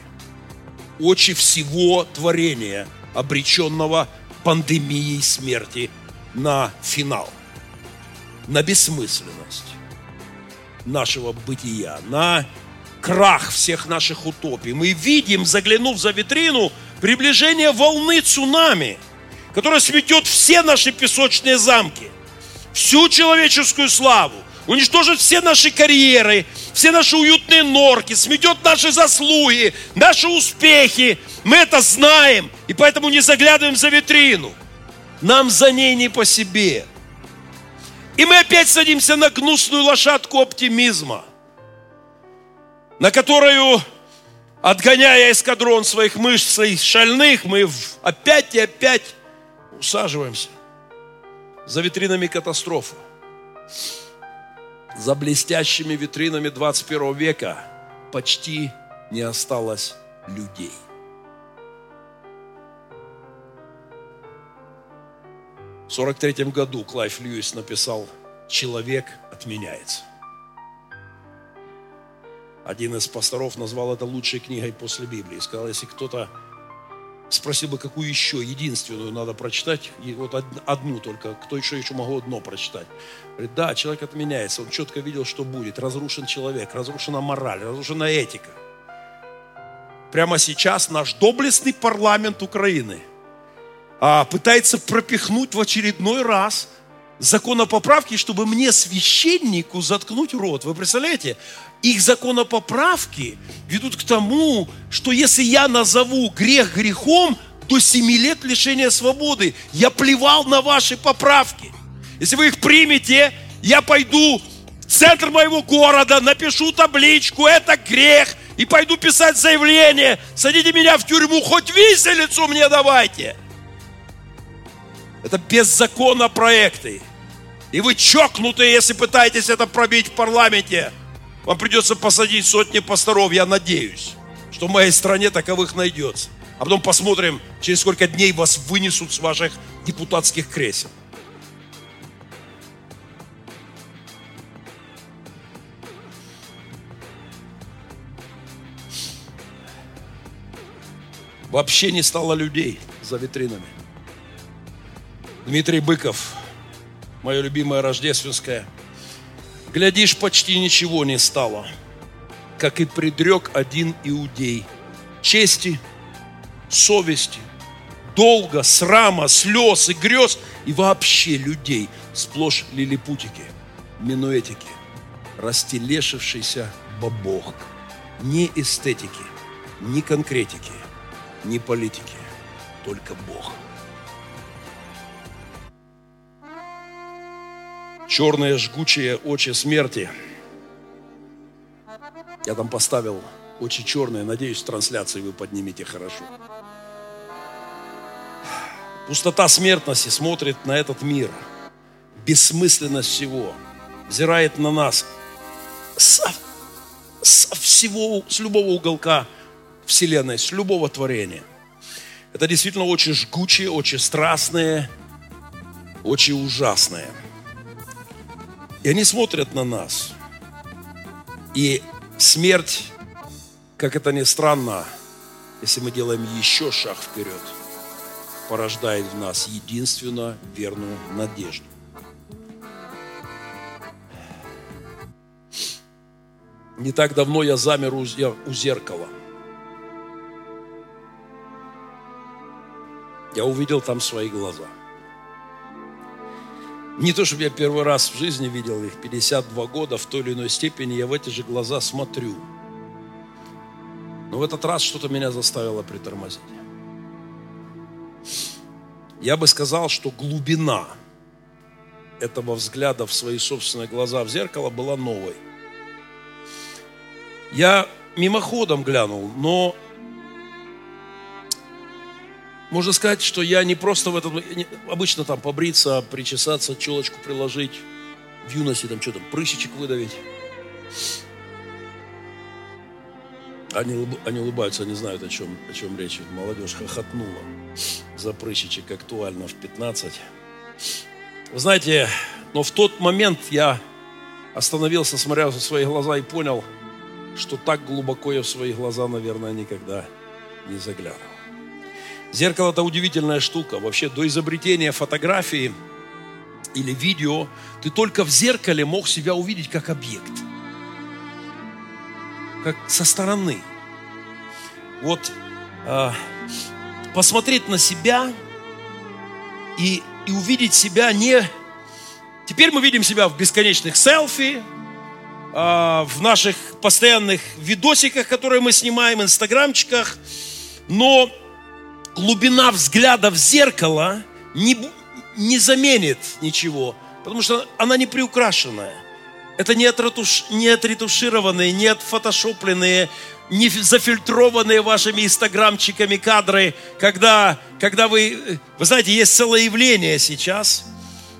Очи всего творения, обреченного пандемией смерти на финал, на бессмысленность нашего бытия, на крах всех наших утопий. Мы видим, заглянув за витрину, приближение волны цунами, которая сметет все наши песочные замки, всю человеческую славу, уничтожит все наши карьеры, все наши уютные норки, сметет наши заслуги, наши успехи. Мы это знаем, и поэтому не заглядываем за витрину. Нам за ней не по себе. И мы опять садимся на гнусную лошадку оптимизма, на которую, отгоняя эскадрон своих мышц, своих шальных, мы опять и опять усаживаемся за витринами катастрофы за блестящими витринами 21 века почти не осталось людей. В 43 году Клайв Льюис написал «Человек отменяется». Один из пасторов назвал это лучшей книгой после Библии. Сказал, если кто-то спросил бы, какую еще единственную надо прочитать, и вот одну только, кто еще еще могу одно прочитать. Говорит, да, человек отменяется, он четко видел, что будет. Разрушен человек, разрушена мораль, разрушена этика. Прямо сейчас наш доблестный парламент Украины пытается пропихнуть в очередной раз законопоправки, чтобы мне, священнику, заткнуть рот. Вы представляете? Их законопоправки ведут к тому, что если я назову грех грехом, то 7 лет лишения свободы. Я плевал на ваши поправки. Если вы их примете, я пойду в центр моего города, напишу табличку, это грех, и пойду писать заявление. Садите меня в тюрьму, хоть виселицу мне давайте. Это беззаконно проекты. И вы чокнутые, если пытаетесь это пробить в парламенте. Вам придется посадить сотни пасторов, я надеюсь, что в моей стране таковых найдется. А потом посмотрим, через сколько дней вас вынесут с ваших депутатских кресел. Вообще не стало людей за витринами. Дмитрий Быков, мое любимое рождественское – Глядишь, почти ничего не стало, как и предрек один иудей. Чести, совести, долга, срама, слез и грез и вообще людей сплошь лилипутики, минуэтики, растелешившийся бабок. Ни эстетики, ни конкретики, ни политики, только Бог – черные жгучие очи смерти. Я там поставил очи черные, надеюсь, в трансляции вы поднимете хорошо. Пустота смертности смотрит на этот мир, бессмысленность всего, взирает на нас со, со всего, с любого уголка Вселенной, с любого творения. Это действительно очень жгучие, очень страстные, очень ужасные – и они смотрят на нас. И смерть, как это ни странно, если мы делаем еще шаг вперед, порождает в нас единственно верную надежду. Не так давно я замер у зеркала. Я увидел там свои глаза – не то, чтобы я первый раз в жизни видел их, 52 года, в той или иной степени я в эти же глаза смотрю. Но в этот раз что-то меня заставило притормозить. Я бы сказал, что глубина этого взгляда в свои собственные глаза в зеркало была новой. Я мимоходом глянул, но можно сказать, что я не просто в этом, обычно там побриться, причесаться, челочку приложить, в юности там что там, прыщичек выдавить. Они, они улыбаются, они знают, о чем, о чем речь. Молодежь хохотнула за прыщичек актуально в 15. Вы знаете, но в тот момент я остановился, смотрел в свои глаза и понял, что так глубоко я в свои глаза, наверное, никогда не заглянул. Зеркало – это удивительная штука. Вообще, до изобретения фотографии или видео, ты только в зеркале мог себя увидеть как объект – как со стороны. Вот э, посмотреть на себя и, и увидеть себя не... Теперь мы видим себя в бесконечных селфи, э, в наших постоянных видосиках, которые мы снимаем, инстаграмчиках, но глубина взгляда в зеркало не, не заменит ничего, потому что она не приукрашенная. Это не, отретуш, не отретушированные, не отфотошопленные, не зафильтрованные вашими инстаграмчиками кадры, когда, когда вы... Вы знаете, есть целое явление сейчас,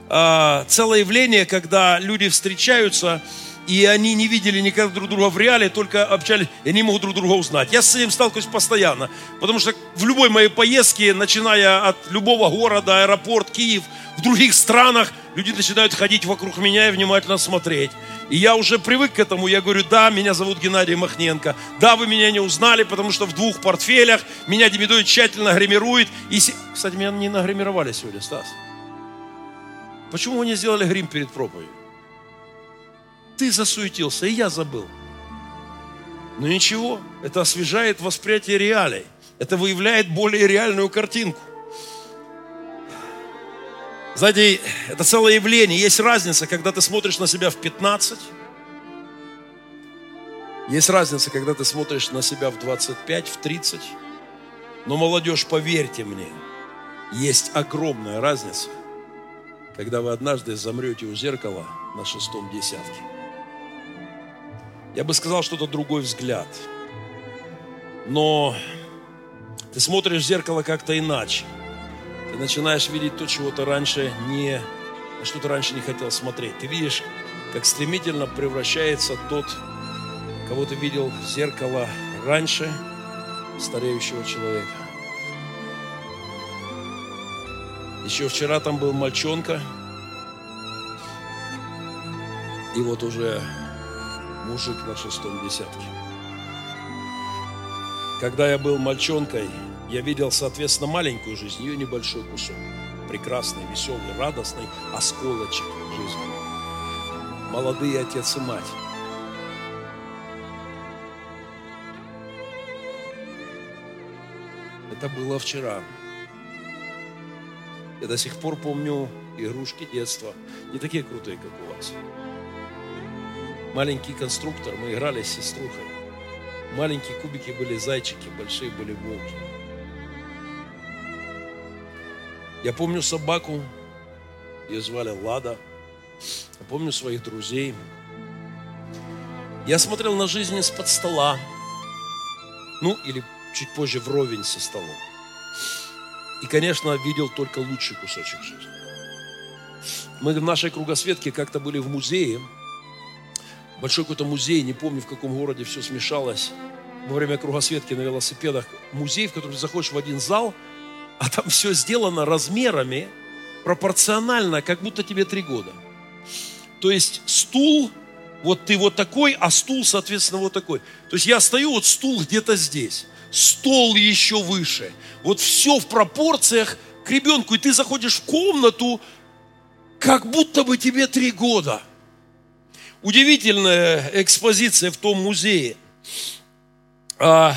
э, целое явление, когда люди встречаются, и они не видели никогда друг друга в реале, только общались, и они могут друг друга узнать. Я с этим сталкиваюсь постоянно, потому что в любой моей поездке, начиная от любого города, аэропорт, Киев, в других странах, люди начинают ходить вокруг меня и внимательно смотреть. И я уже привык к этому. Я говорю, да, меня зовут Геннадий Махненко. Да, вы меня не узнали, потому что в двух портфелях меня Демидович тщательно гримирует. И, кстати, меня не нагримировали сегодня, Стас. Почему вы не сделали грим перед проповедью? Ты засуетился, и я забыл. Но ничего, это освежает восприятие реалий. Это выявляет более реальную картинку. Знаете, это целое явление. Есть разница, когда ты смотришь на себя в 15. Есть разница, когда ты смотришь на себя в 25, в 30. Но, молодежь, поверьте мне, есть огромная разница, когда вы однажды замрете у зеркала на шестом десятке. Я бы сказал, что это другой взгляд. Но ты смотришь в зеркало как-то иначе. Ты начинаешь видеть то, чего ты раньше не, что ты раньше не хотел смотреть. Ты видишь, как стремительно превращается тот, кого ты видел в зеркало раньше, стареющего человека. Еще вчера там был мальчонка, и вот уже мужик на шестом десятке. Когда я был мальчонкой, я видел, соответственно, маленькую жизнь, ее небольшой кусок. Прекрасный, веселый, радостный осколочек жизни. Молодые отец и мать. Это было вчера. Я до сих пор помню игрушки детства. Не такие крутые, как у вас. Маленький конструктор, мы играли с сеструхой. Маленькие кубики были зайчики, большие были волки. Я помню собаку, ее звали Лада. Я помню своих друзей. Я смотрел на жизнь из-под стола. Ну, или чуть позже вровень со столом. И, конечно, видел только лучший кусочек жизни. Мы в нашей кругосветке как-то были в музее. Большой какой-то музей, не помню в каком городе все смешалось. Во время кругосветки на велосипедах. Музей, в который ты заходишь в один зал – а там все сделано размерами пропорционально, как будто тебе три года. То есть стул, вот ты вот такой, а стул, соответственно, вот такой. То есть я стою, вот стул где-то здесь, стол еще выше. Вот все в пропорциях к ребенку. И ты заходишь в комнату, как будто бы тебе три года. Удивительная экспозиция в том музее. А,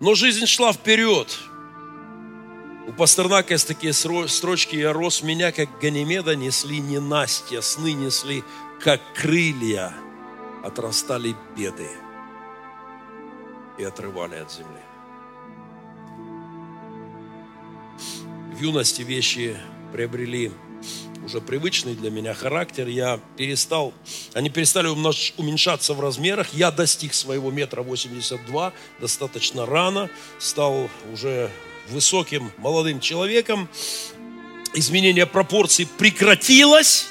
но жизнь шла вперед. У Пастернака есть такие строчки «Я рос меня, как Ганимеда, несли не Настя, сны несли, как крылья, отрастали беды и отрывали от земли». В юности вещи приобрели уже привычный для меня характер, я перестал, они перестали уменьшаться в размерах, я достиг своего метра 82 достаточно рано, стал уже высоким молодым человеком, изменение пропорций прекратилось,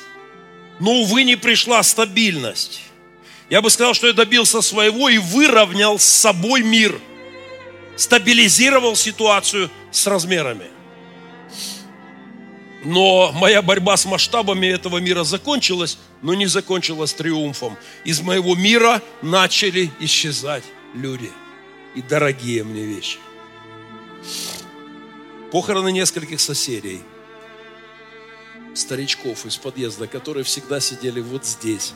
но, увы, не пришла стабильность. Я бы сказал, что я добился своего и выровнял с собой мир, стабилизировал ситуацию с размерами – но моя борьба с масштабами этого мира закончилась, но не закончилась триумфом. Из моего мира начали исчезать люди и дорогие мне вещи. Похороны нескольких соседей, старичков из подъезда, которые всегда сидели вот здесь.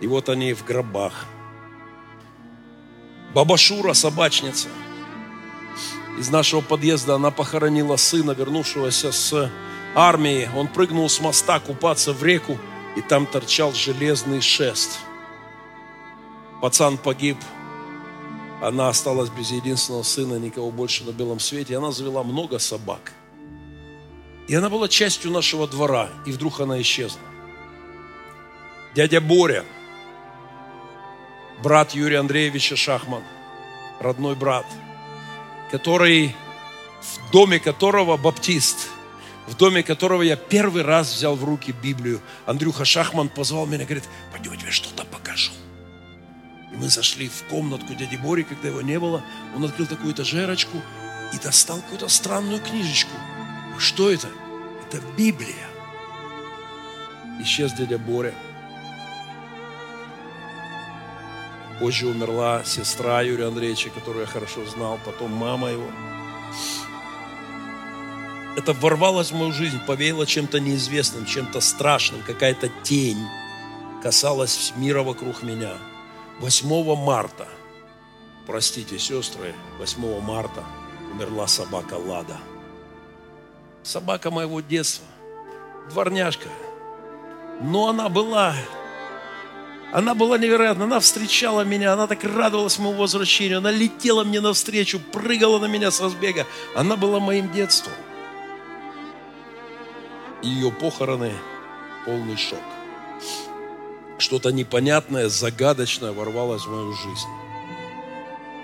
И вот они в гробах. Баба Шура, собачница – из нашего подъезда она похоронила сына, вернувшегося с армии. Он прыгнул с моста купаться в реку, и там торчал железный шест. Пацан погиб, она осталась без единственного сына, никого больше на белом свете. Она завела много собак. И она была частью нашего двора, и вдруг она исчезла. Дядя Боря, брат Юрия Андреевича Шахман, родной брат – который, в доме которого баптист, в доме которого я первый раз взял в руки Библию. Андрюха Шахман позвал меня, говорит, пойдем, я тебе что-то покажу. И мы зашли в комнатку дяди Бори, когда его не было. Он открыл такую этажерочку и достал какую-то странную книжечку. Что это? Это Библия. Исчез дядя Боря. Позже умерла сестра Юрия Андреевича, которую я хорошо знал, потом мама его. Это ворвалось в мою жизнь, повеяло чем-то неизвестным, чем-то страшным, какая-то тень касалась мира вокруг меня. 8 марта, простите, сестры, 8 марта умерла собака Лада. Собака моего детства, дворняжка. Но она была она была невероятна, она встречала меня, она так радовалась моему возвращению, она летела мне навстречу, прыгала на меня с разбега. Она была моим детством. Ее похороны – полный шок. Что-то непонятное, загадочное ворвалось в мою жизнь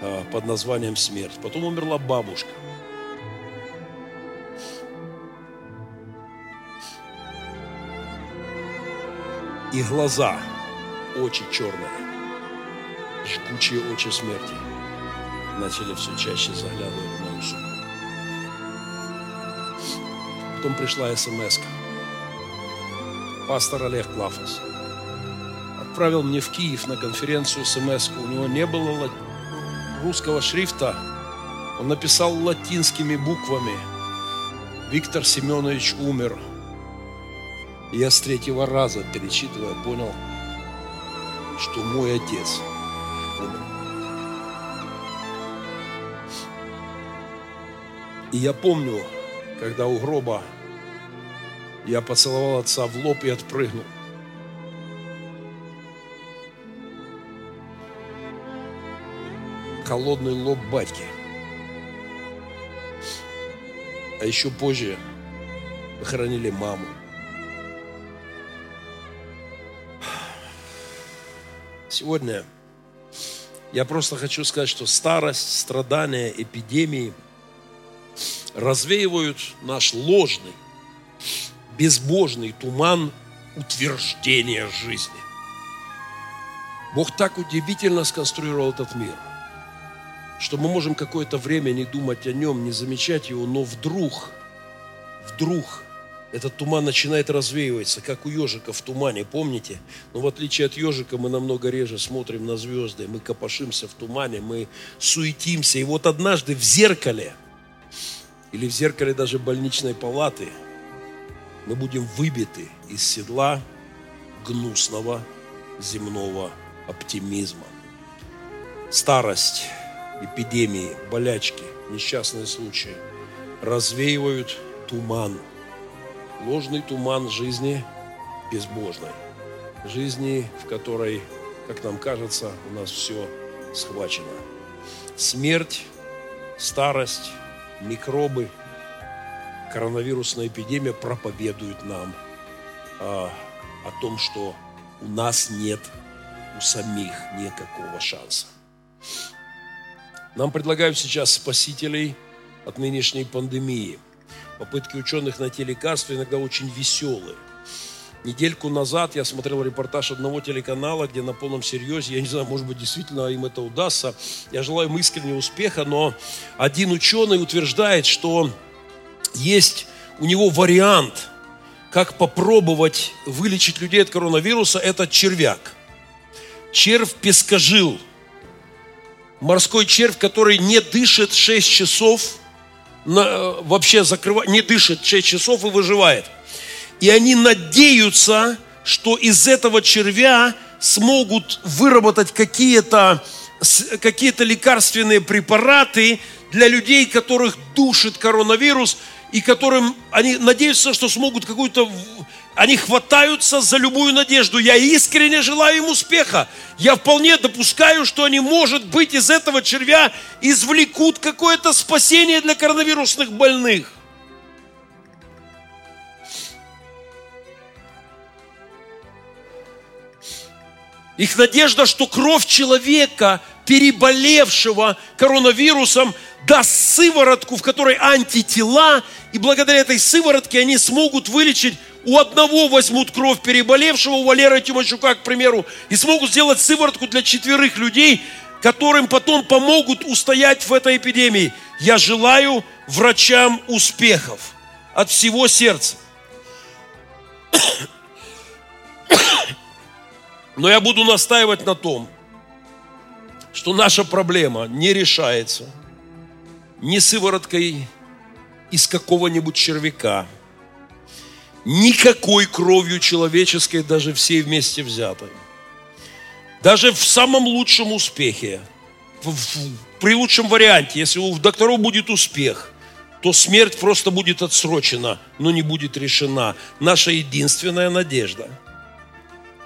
а, под названием смерть. Потом умерла бабушка. И глаза – очи черные, жгучие очи смерти начали все чаще заглядывать в мою судьбу. Потом пришла смс -ка. Пастор Олег Клафос отправил мне в Киев на конференцию смс -ку. У него не было русского шрифта. Он написал латинскими буквами. Виктор Семенович умер. я с третьего раза, перечитывая, понял – что мой отец умер. И я помню, когда у гроба я поцеловал отца в лоб и отпрыгнул. Холодный лоб батьки. А еще позже похоронили маму. Сегодня я просто хочу сказать, что старость, страдания, эпидемии развеивают наш ложный, безбожный туман утверждения жизни. Бог так удивительно сконструировал этот мир, что мы можем какое-то время не думать о нем, не замечать его, но вдруг, вдруг этот туман начинает развеиваться, как у ежика в тумане, помните? Но в отличие от ежика мы намного реже смотрим на звезды, мы копошимся в тумане, мы суетимся. И вот однажды в зеркале, или в зеркале даже больничной палаты, мы будем выбиты из седла гнусного земного оптимизма. Старость, эпидемии, болячки, несчастные случаи развеивают туман – ложный туман жизни безбожной. Жизни, в которой, как нам кажется, у нас все схвачено. Смерть, старость, микробы, коронавирусная эпидемия проповедует нам а, о том, что у нас нет у самих никакого шанса. Нам предлагают сейчас спасителей от нынешней пандемии. Попытки ученых найти лекарства иногда очень веселые. Недельку назад я смотрел репортаж одного телеканала, где на полном серьезе, я не знаю, может быть, действительно им это удастся. Я желаю им искреннего успеха, но один ученый утверждает, что есть у него вариант, как попробовать вылечить людей от коронавируса, это червяк. Червь-пескожил. Морской червь, который не дышит 6 часов, вообще закрывает, не дышит 6 часов и выживает. И они надеются, что из этого червя смогут выработать какие-то какие лекарственные препараты для людей, которых душит коронавирус, и которым они надеются, что смогут какую-то... Они хватаются за любую надежду. Я искренне желаю им успеха. Я вполне допускаю, что они, может быть, из этого червя извлекут какое-то спасение для коронавирусных больных. Их надежда, что кровь человека, переболевшего коронавирусом, даст сыворотку, в которой антитела, и благодаря этой сыворотке они смогут вылечить у одного возьмут кровь переболевшего, у Валеры Тимощука, к примеру, и смогут сделать сыворотку для четверых людей, которым потом помогут устоять в этой эпидемии. Я желаю врачам успехов от всего сердца. (coughs) Но я буду настаивать на том, что наша проблема не решается ни сывороткой из какого-нибудь червяка, никакой кровью человеческой, даже всей вместе взятой. Даже в самом лучшем успехе, в, в, при лучшем варианте, если у докторов будет успех, то смерть просто будет отсрочена, но не будет решена. Наша единственная надежда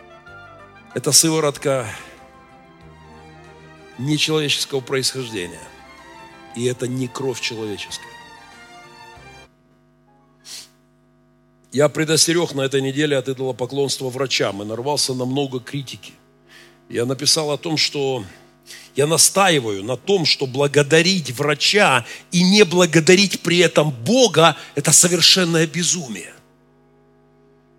– это сыворотка нечеловеческого происхождения. И это не кровь человеческая. Я предостерег на этой неделе от идолопоклонства врачам и нарвался на много критики. Я написал о том, что я настаиваю на том, что благодарить врача и не благодарить при этом Бога – это совершенное безумие.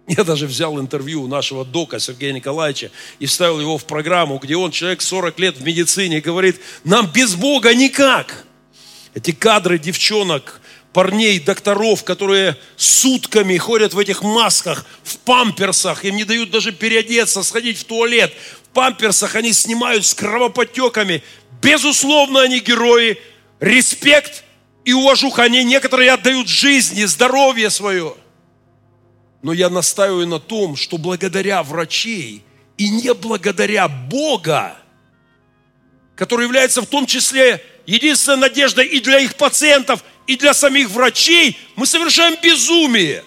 Я даже взял интервью у нашего дока Сергея Николаевича и вставил его в программу, где он, человек 40 лет в медицине, говорит, нам без Бога никак. Эти кадры девчонок, парней, докторов, которые сутками ходят в этих масках, в памперсах, им не дают даже переодеться, сходить в туалет. В памперсах они снимают с кровоподтеками. Безусловно, они герои. Респект и уважуха. Они некоторые отдают жизни, здоровье свое – но я настаиваю на том, что благодаря врачей и не благодаря Бога, который является в том числе единственной надеждой и для их пациентов, и для самих врачей, мы совершаем безумие.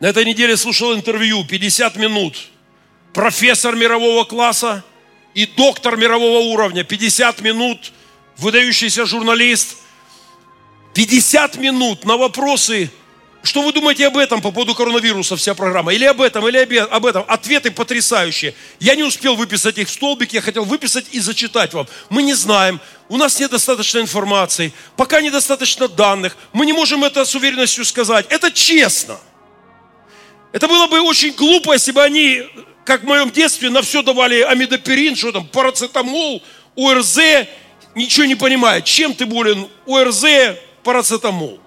На этой неделе слушал интервью 50 минут. Профессор мирового класса и доктор мирового уровня. 50 минут. Выдающийся журналист – 50 минут на вопросы, что вы думаете об этом по поводу коронавируса, вся программа? Или об этом, или об этом? Ответы потрясающие. Я не успел выписать их в столбик, я хотел выписать и зачитать вам. Мы не знаем, у нас нет достаточно информации, пока недостаточно данных, мы не можем это с уверенностью сказать. Это честно. Это было бы очень глупо, если бы они, как в моем детстве, на все давали амидоперин, что там, парацетамол, ОРЗ, ничего не понимая, чем ты болен, ОРЗ, парацетамол.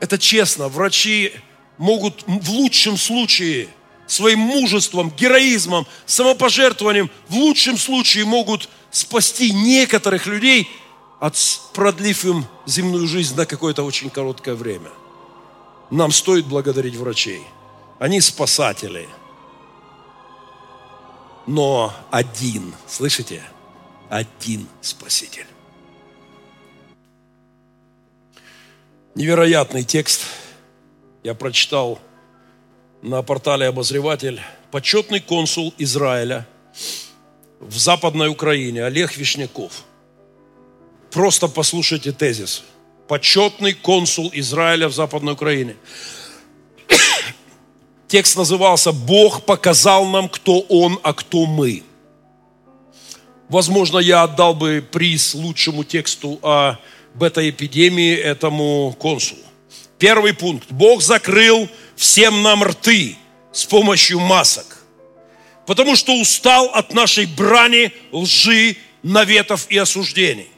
Это честно, врачи могут в лучшем случае своим мужеством, героизмом, самопожертвованием в лучшем случае могут спасти некоторых людей, от, продлив им земную жизнь на какое-то очень короткое время. Нам стоит благодарить врачей. Они спасатели. Но один, слышите? Один спаситель. Невероятный текст я прочитал на портале «Обозреватель». Почетный консул Израиля в Западной Украине Олег Вишняков Просто послушайте тезис. Почетный консул Израиля в Западной Украине. (coughs) Текст назывался «Бог показал нам, кто Он, а кто мы». Возможно, я отдал бы приз лучшему тексту об этой эпидемии этому консулу. Первый пункт. Бог закрыл всем нам рты с помощью масок. Потому что устал от нашей брани, лжи, наветов и осуждений.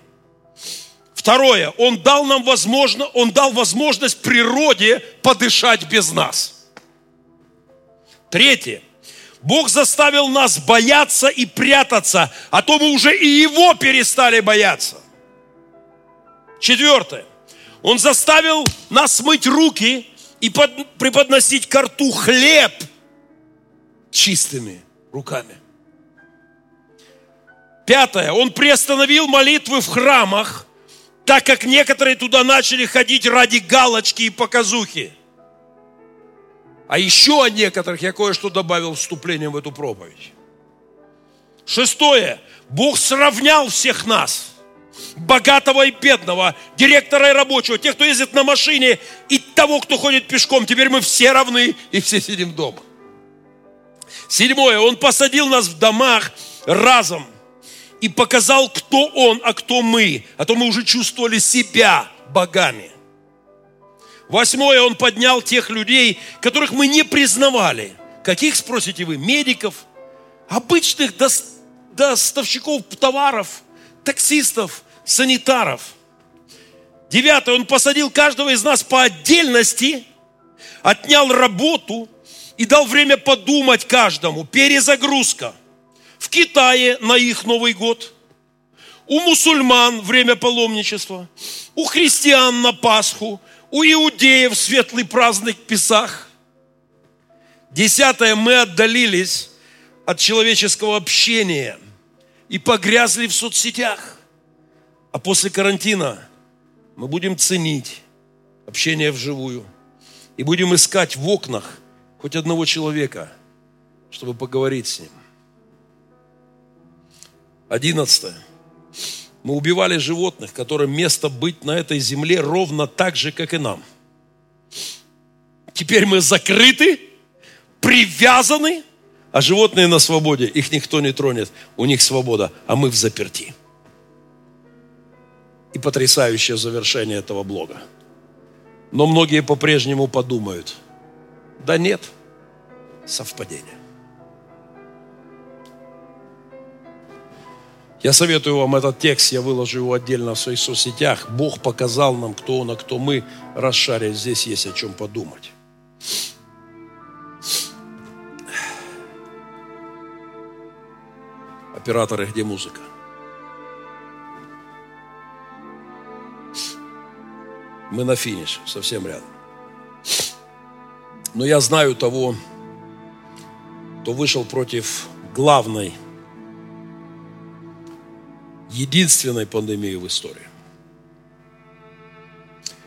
Второе, Он дал нам возможно, Он дал возможность природе подышать без нас. Третье, Бог заставил нас бояться и прятаться, а то мы уже и Его перестали бояться. Четвертое. Он заставил нас мыть руки и под, преподносить к рту хлеб чистыми руками. Пятое. Он приостановил молитвы в храмах, так как некоторые туда начали ходить ради галочки и показухи. А еще о некоторых я кое-что добавил вступлением в эту проповедь. Шестое. Бог сравнял всех нас, богатого и бедного, директора и рабочего, тех, кто ездит на машине, и того, кто ходит пешком. Теперь мы все равны и все сидим дома. Седьмое. Он посадил нас в домах разом и показал, кто Он, а кто мы. А то мы уже чувствовали себя богами. Восьмое, он поднял тех людей, которых мы не признавали. Каких, спросите вы, медиков, обычных доставщиков товаров, таксистов, санитаров. Девятое, он посадил каждого из нас по отдельности, отнял работу и дал время подумать каждому. Перезагрузка. В Китае на их Новый год, у мусульман время паломничества, у христиан на Пасху – у иудеев светлый праздник Песах. Десятое, мы отдалились от человеческого общения и погрязли в соцсетях. А после карантина мы будем ценить общение вживую и будем искать в окнах хоть одного человека, чтобы поговорить с ним. Одиннадцатое. Мы убивали животных, которым место быть на этой земле ровно так же, как и нам. Теперь мы закрыты, привязаны, а животные на свободе. Их никто не тронет. У них свобода, а мы в заперти. И потрясающее завершение этого блога. Но многие по-прежнему подумают, да нет, совпадение. Я советую вам этот текст, я выложу его отдельно в своих соцсетях. Бог показал нам, кто Он, а кто мы. Расшарить здесь есть о чем подумать. Операторы, где музыка? Мы на финише, совсем рядом. Но я знаю того, кто вышел против главной единственной пандемией в истории.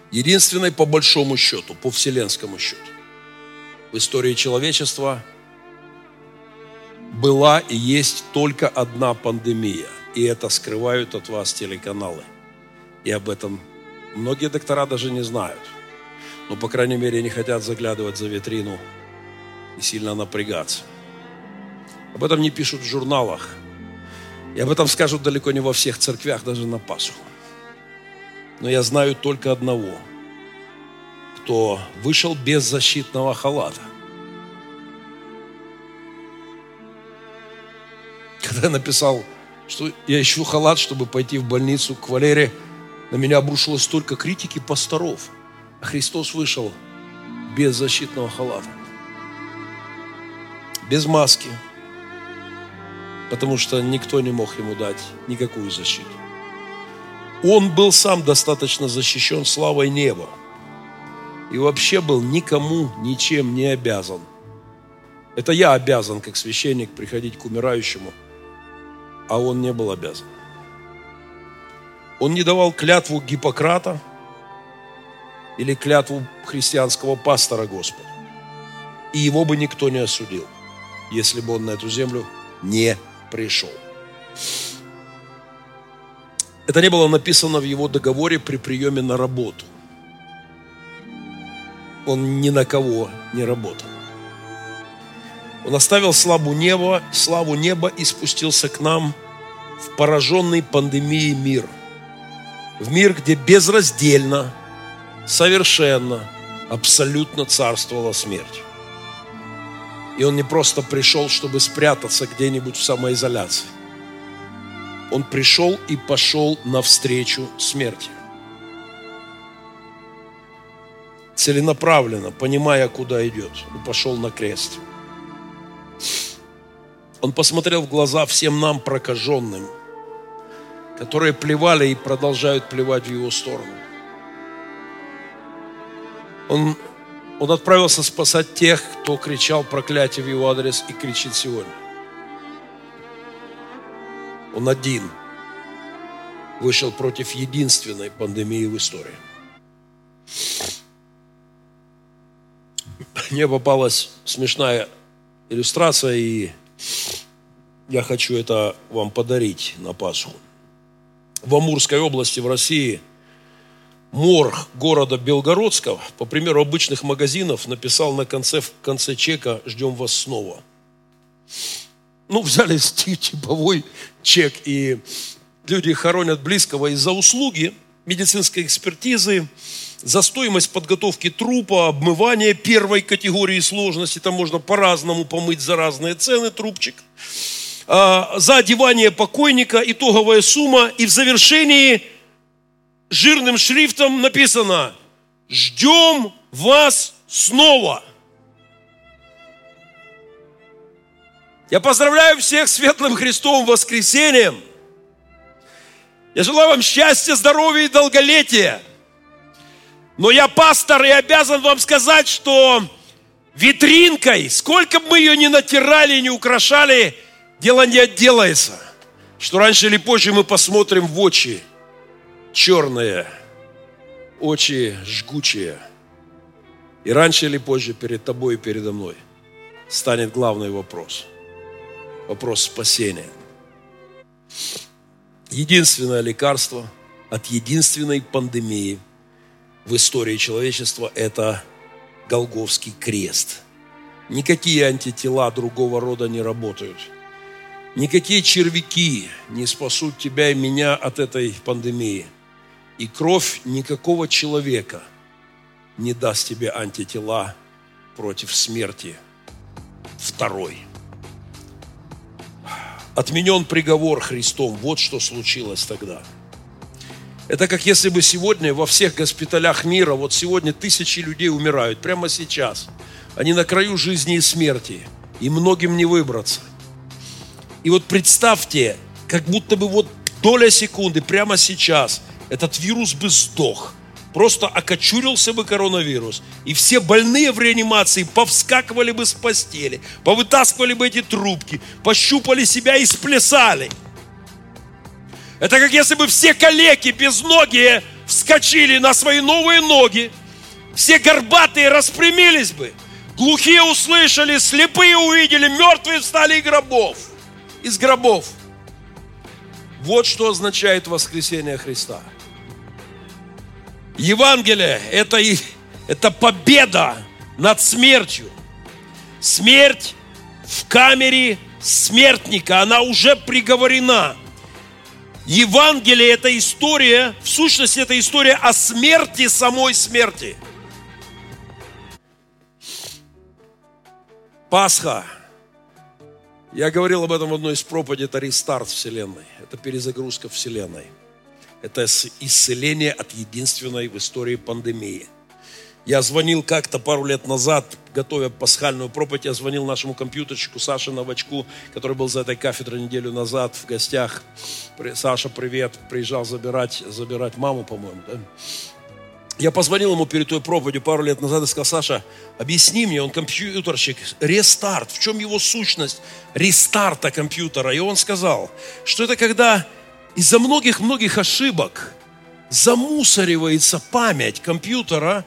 Единственной по большому счету, по вселенскому счету. В истории человечества была и есть только одна пандемия. И это скрывают от вас телеканалы. И об этом многие доктора даже не знают. Но, по крайней мере, не хотят заглядывать за витрину и сильно напрягаться. Об этом не пишут в журналах – и об этом скажут далеко не во всех церквях, даже на Пасху. Но я знаю только одного, кто вышел без защитного халата. Когда я написал, что я ищу халат, чтобы пойти в больницу к Валере, на меня обрушилось столько критики пасторов. А Христос вышел без защитного халата. Без маски, потому что никто не мог ему дать никакую защиту. Он был сам достаточно защищен славой неба и вообще был никому ничем не обязан. Это я обязан, как священник, приходить к умирающему, а он не был обязан. Он не давал клятву Гиппократа или клятву христианского пастора Господа. И его бы никто не осудил, если бы он на эту землю не пришел. Это не было написано в его договоре при приеме на работу. Он ни на кого не работал. Он оставил славу неба, славу неба и спустился к нам в пораженный пандемией мир. В мир, где безраздельно, совершенно, абсолютно царствовала смерть. И он не просто пришел, чтобы спрятаться где-нибудь в самоизоляции. Он пришел и пошел навстречу смерти. Целенаправленно, понимая, куда идет, он пошел на крест. Он посмотрел в глаза всем нам прокаженным, которые плевали и продолжают плевать в его сторону. Он, он отправился спасать тех, кто кричал проклятие в его адрес и кричит сегодня. Он один вышел против единственной пандемии в истории. Мне попалась смешная иллюстрация, и я хочу это вам подарить на Пасху. В Амурской области в России морг города Белгородского, по примеру обычных магазинов, написал на конце, в конце чека «Ждем вас снова». Ну, взяли типовой чек, и люди хоронят близкого из-за услуги медицинской экспертизы, за стоимость подготовки трупа, обмывания первой категории сложности, там можно по-разному помыть за разные цены трупчик, а, за одевание покойника, итоговая сумма, и в завершении жирным шрифтом написано «Ждем вас снова». Я поздравляю всех светлым Христовым воскресением. Я желаю вам счастья, здоровья и долголетия. Но я пастор и обязан вам сказать, что витринкой, сколько бы мы ее ни натирали, ни украшали, дело не отделается. Что раньше или позже мы посмотрим в очи черные, очи жгучие. И раньше или позже перед тобой и передо мной станет главный вопрос – вопрос спасения. Единственное лекарство от единственной пандемии в истории человечества – это Голговский крест. Никакие антитела другого рода не работают. Никакие червяки не спасут тебя и меня от этой пандемии. И кровь никакого человека не даст тебе антитела против смерти второй отменен приговор Христом. Вот что случилось тогда. Это как если бы сегодня во всех госпиталях мира, вот сегодня тысячи людей умирают, прямо сейчас. Они на краю жизни и смерти, и многим не выбраться. И вот представьте, как будто бы вот доля секунды, прямо сейчас, этот вирус бы сдох – просто окочурился бы коронавирус, и все больные в реанимации повскакивали бы с постели, повытаскивали бы эти трубки, пощупали себя и сплясали. Это как если бы все калеки безногие вскочили на свои новые ноги, все горбатые распрямились бы, глухие услышали, слепые увидели, мертвые встали из гробов, из гробов. Вот что означает воскресение Христа – Евангелие – это, это победа над смертью. Смерть в камере смертника, она уже приговорена. Евангелие – это история, в сущности, это история о смерти самой смерти. Пасха. Я говорил об этом в одной из проповедей, это рестарт Вселенной, это перезагрузка Вселенной – это исцеление от единственной в истории пандемии. Я звонил как-то пару лет назад, готовя пасхальную проповедь, я звонил нашему компьютерщику Саше Новачку, который был за этой кафедрой неделю назад в гостях. Саша, привет, приезжал забирать, забирать маму, по-моему, да? Я позвонил ему перед той проповедью пару лет назад и сказал, Саша, объясни мне, он компьютерщик, рестарт, в чем его сущность рестарта компьютера? И он сказал, что это когда из-за многих-многих ошибок замусоривается память компьютера,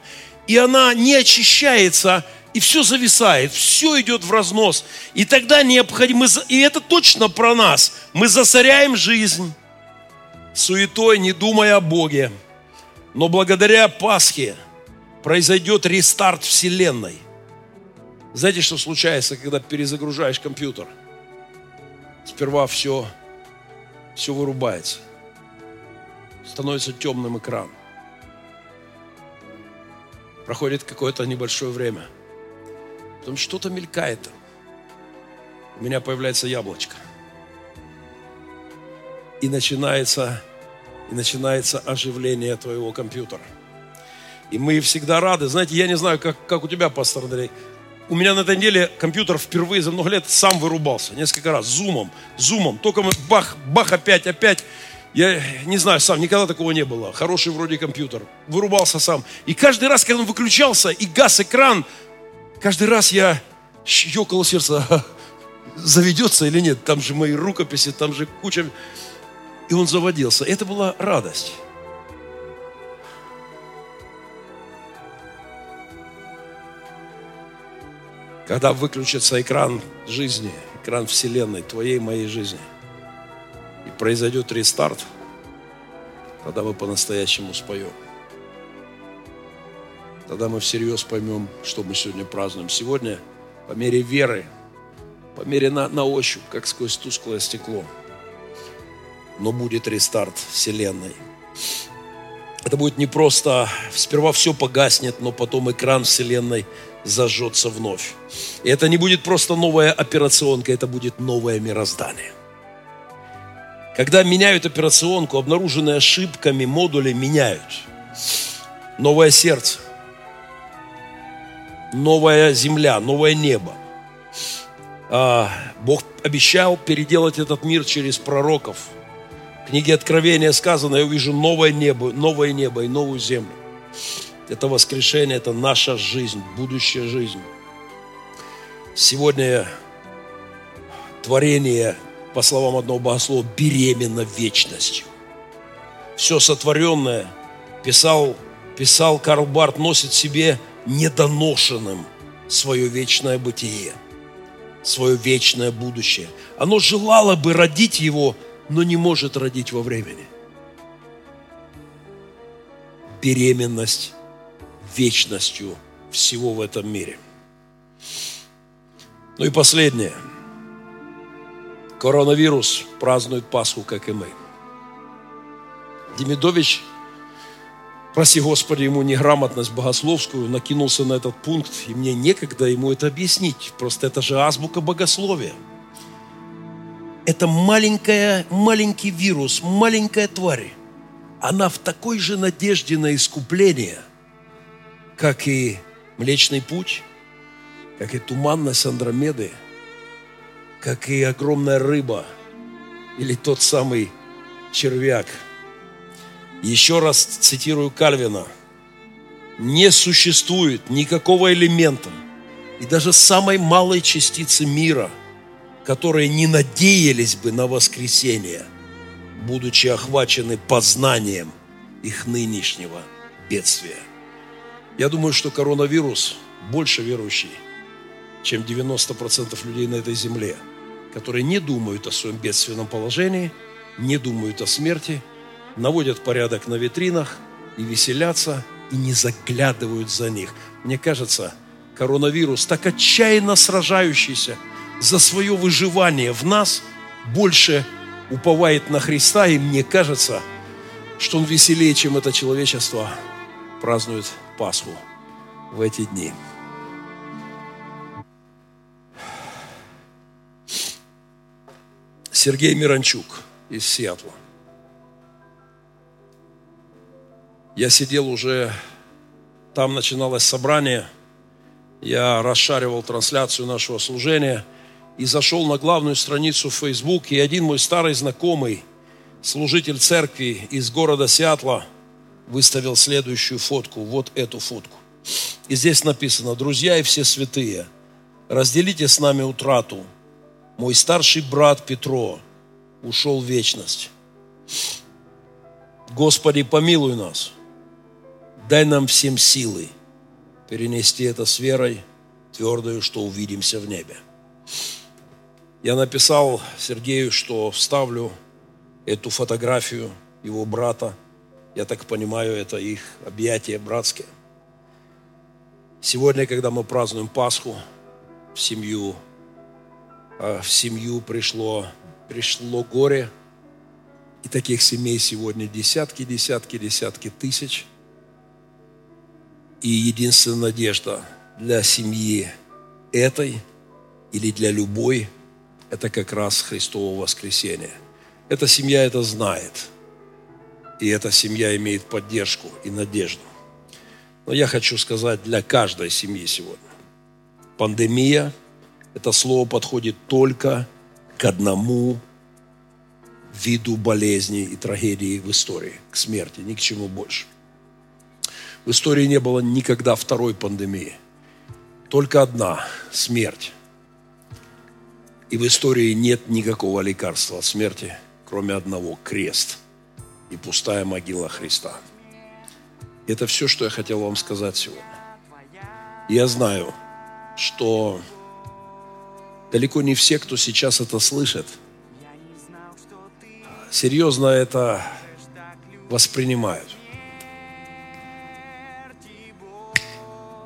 и она не очищается, и все зависает, все идет в разнос. И тогда необходимо, и это точно про нас, мы засоряем жизнь, суетой, не думая о Боге. Но благодаря Пасхе произойдет рестарт Вселенной. Знаете, что случается, когда перезагружаешь компьютер? Сперва все, все вырубается. Становится темным экран. Проходит какое-то небольшое время. Потом что-то мелькает. У меня появляется яблочко. И начинается, и начинается оживление твоего компьютера. И мы всегда рады. Знаете, я не знаю, как, как у тебя, пастор Андрей. У меня на этой неделе компьютер впервые за много лет сам вырубался. Несколько раз. Зумом. Зумом. Только мы бах, бах, опять, опять. Я не знаю, сам никогда такого не было. Хороший вроде компьютер. Вырубался сам. И каждый раз, когда он выключался и газ экран, каждый раз я щекало сердце, заведется или нет. Там же мои рукописи, там же куча... И он заводился. Это была радость. Когда выключится экран жизни, экран Вселенной, твоей, моей жизни, и произойдет рестарт, тогда мы по-настоящему споем. Тогда мы всерьез поймем, что мы сегодня празднуем. Сегодня по мере веры, по мере на, на ощупь, как сквозь тусклое стекло. Но будет рестарт Вселенной. Это будет не просто, сперва все погаснет, но потом экран Вселенной зажжется вновь. И это не будет просто новая операционка, это будет новое мироздание. Когда меняют операционку, обнаруженные ошибками модули меняют. Новое сердце, новая земля, новое небо. А, Бог обещал переделать этот мир через пророков. В книге Откровения сказано, я увижу новое небо, новое небо и новую землю это воскрешение, это наша жизнь, будущая жизнь. Сегодня творение, по словам одного богослова, беременно вечностью. Все сотворенное, писал, писал Карл Барт, носит себе недоношенным свое вечное бытие, свое вечное будущее. Оно желало бы родить его, но не может родить во времени. Беременность вечностью всего в этом мире. Ну и последнее. Коронавирус празднует Пасху, как и мы. Демидович, прости Господи, ему неграмотность богословскую, накинулся на этот пункт, и мне некогда ему это объяснить. Просто это же азбука богословия. Это маленькая, маленький вирус, маленькая тварь. Она в такой же надежде на искупление – как и Млечный Путь, как и туманность Андромеды, как и огромная рыба или тот самый червяк. Еще раз цитирую Кальвина. Не существует никакого элемента и даже самой малой частицы мира, которые не надеялись бы на воскресение, будучи охвачены познанием их нынешнего бедствия. Я думаю, что коронавирус больше верующий, чем 90% людей на этой земле, которые не думают о своем бедственном положении, не думают о смерти, наводят порядок на витринах и веселятся, и не заглядывают за них. Мне кажется, коронавирус, так отчаянно сражающийся за свое выживание в нас, больше уповает на Христа, и мне кажется, что он веселее, чем это человечество празднует Пасху в эти дни. Сергей Миранчук из Сиэтла. Я сидел уже, там начиналось собрание, я расшаривал трансляцию нашего служения и зашел на главную страницу в Facebook, и один мой старый знакомый, служитель церкви из города Сиэтла – выставил следующую фотку, вот эту фотку. И здесь написано, друзья и все святые, разделите с нами утрату. Мой старший брат Петро ушел в вечность. Господи, помилуй нас. Дай нам всем силы перенести это с верой, твердою, что увидимся в небе. Я написал Сергею, что вставлю эту фотографию его брата. Я так понимаю, это их объятия братские. Сегодня, когда мы празднуем Пасху, семью, в семью пришло, пришло горе. И таких семей сегодня десятки, десятки, десятки тысяч. И единственная надежда для семьи этой или для любой, это как раз Христово воскресение. Эта семья это знает. И эта семья имеет поддержку и надежду. Но я хочу сказать для каждой семьи сегодня. Пандемия, это слово подходит только к одному виду болезни и трагедии в истории, к смерти, ни к чему больше. В истории не было никогда второй пандемии. Только одна – смерть. И в истории нет никакого лекарства от смерти, кроме одного – крест и пустая могила Христа – это все, что я хотел вам сказать сегодня. Я знаю, что далеко не все, кто сейчас это слышит, серьезно это воспринимают.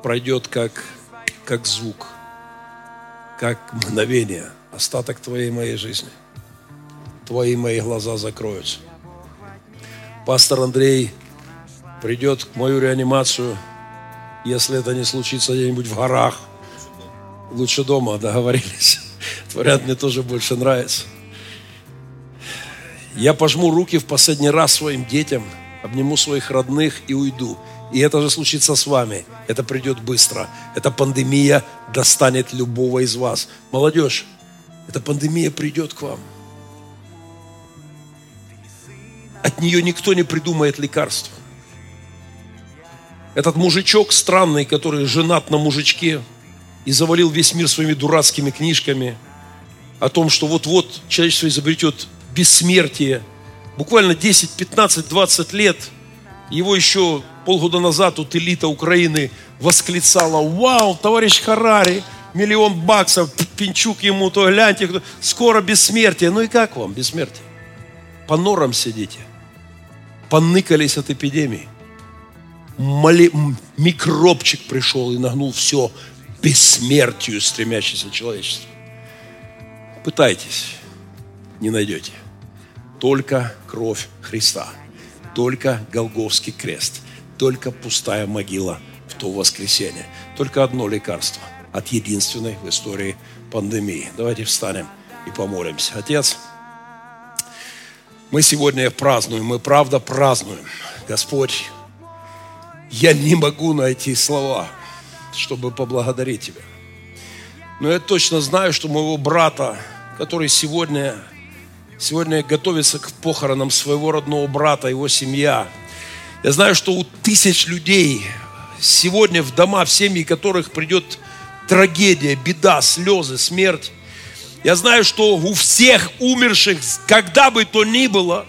Пройдет как, как звук, как мгновение, остаток твоей моей жизни. Твои мои глаза закроются. Пастор Андрей придет в мою реанимацию, если это не случится где-нибудь в горах. Лучше дома, договорились. (laughs) Вариант мне тоже больше нравится. Я пожму руки в последний раз своим детям, обниму своих родных и уйду. И это же случится с вами. Это придет быстро. Эта пандемия достанет любого из вас. Молодежь, эта пандемия придет к вам. От нее никто не придумает лекарства. Этот мужичок странный, который женат на мужичке и завалил весь мир своими дурацкими книжками о том, что вот-вот человечество изобретет бессмертие. Буквально 10, 15, 20 лет его еще полгода назад тут элита Украины восклицала, вау, товарищ Харари, миллион баксов, Пинчук ему, то гляньте, скоро бессмертие. Ну и как вам бессмертие? По норам сидите. Поныкались от эпидемии моли, микробчик пришел и нагнул все бессмертию стремящееся человечество. Пытайтесь, не найдете. Только кровь Христа, только Голговский крест, только пустая могила в то воскресенье. Только одно лекарство от единственной в истории пандемии. Давайте встанем и помолимся. Отец, мы сегодня празднуем, мы правда празднуем. Господь, я не могу найти слова, чтобы поблагодарить Тебя. Но я точно знаю, что моего брата, который сегодня, сегодня готовится к похоронам своего родного брата, его семья, я знаю, что у тысяч людей сегодня в дома, в семьи которых придет трагедия, беда, слезы, смерть. Я знаю, что у всех умерших, когда бы то ни было,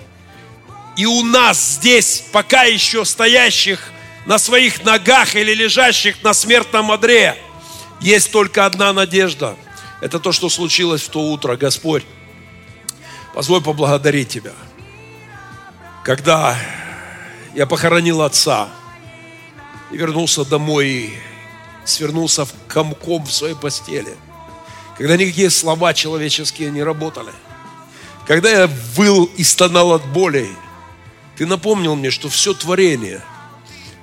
и у нас здесь, пока еще стоящих на своих ногах или лежащих на смертном одре, есть только одна надежда. Это то, что случилось в то утро. Господь, позволь поблагодарить Тебя. Когда я похоронил отца и вернулся домой, и свернулся в комком в своей постели, когда никакие слова человеческие не работали, когда я выл и стонал от боли, Ты напомнил мне, что все творение –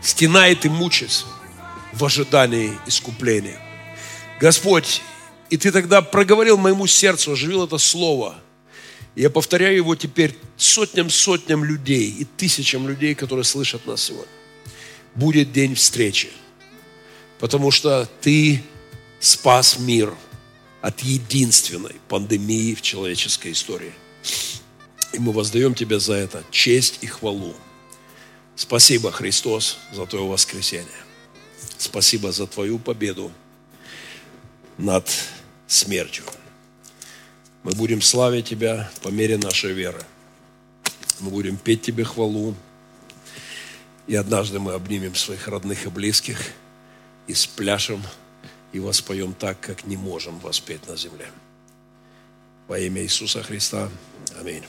стенает и мучается в ожидании искупления. Господь, и Ты тогда проговорил моему сердцу, оживил это слово. я повторяю его теперь сотням-сотням людей и тысячам людей, которые слышат нас сегодня. Будет день встречи, потому что Ты спас мир от единственной пандемии в человеческой истории. И мы воздаем Тебе за это честь и хвалу. Спасибо, Христос, за Твое воскресение. Спасибо за Твою победу над смертью. Мы будем славить Тебя по мере нашей веры. Мы будем петь Тебе хвалу. И однажды мы обнимем своих родных и близких и спляшем и воспоем так, как не можем воспеть на земле. Во имя Иисуса Христа. Аминь.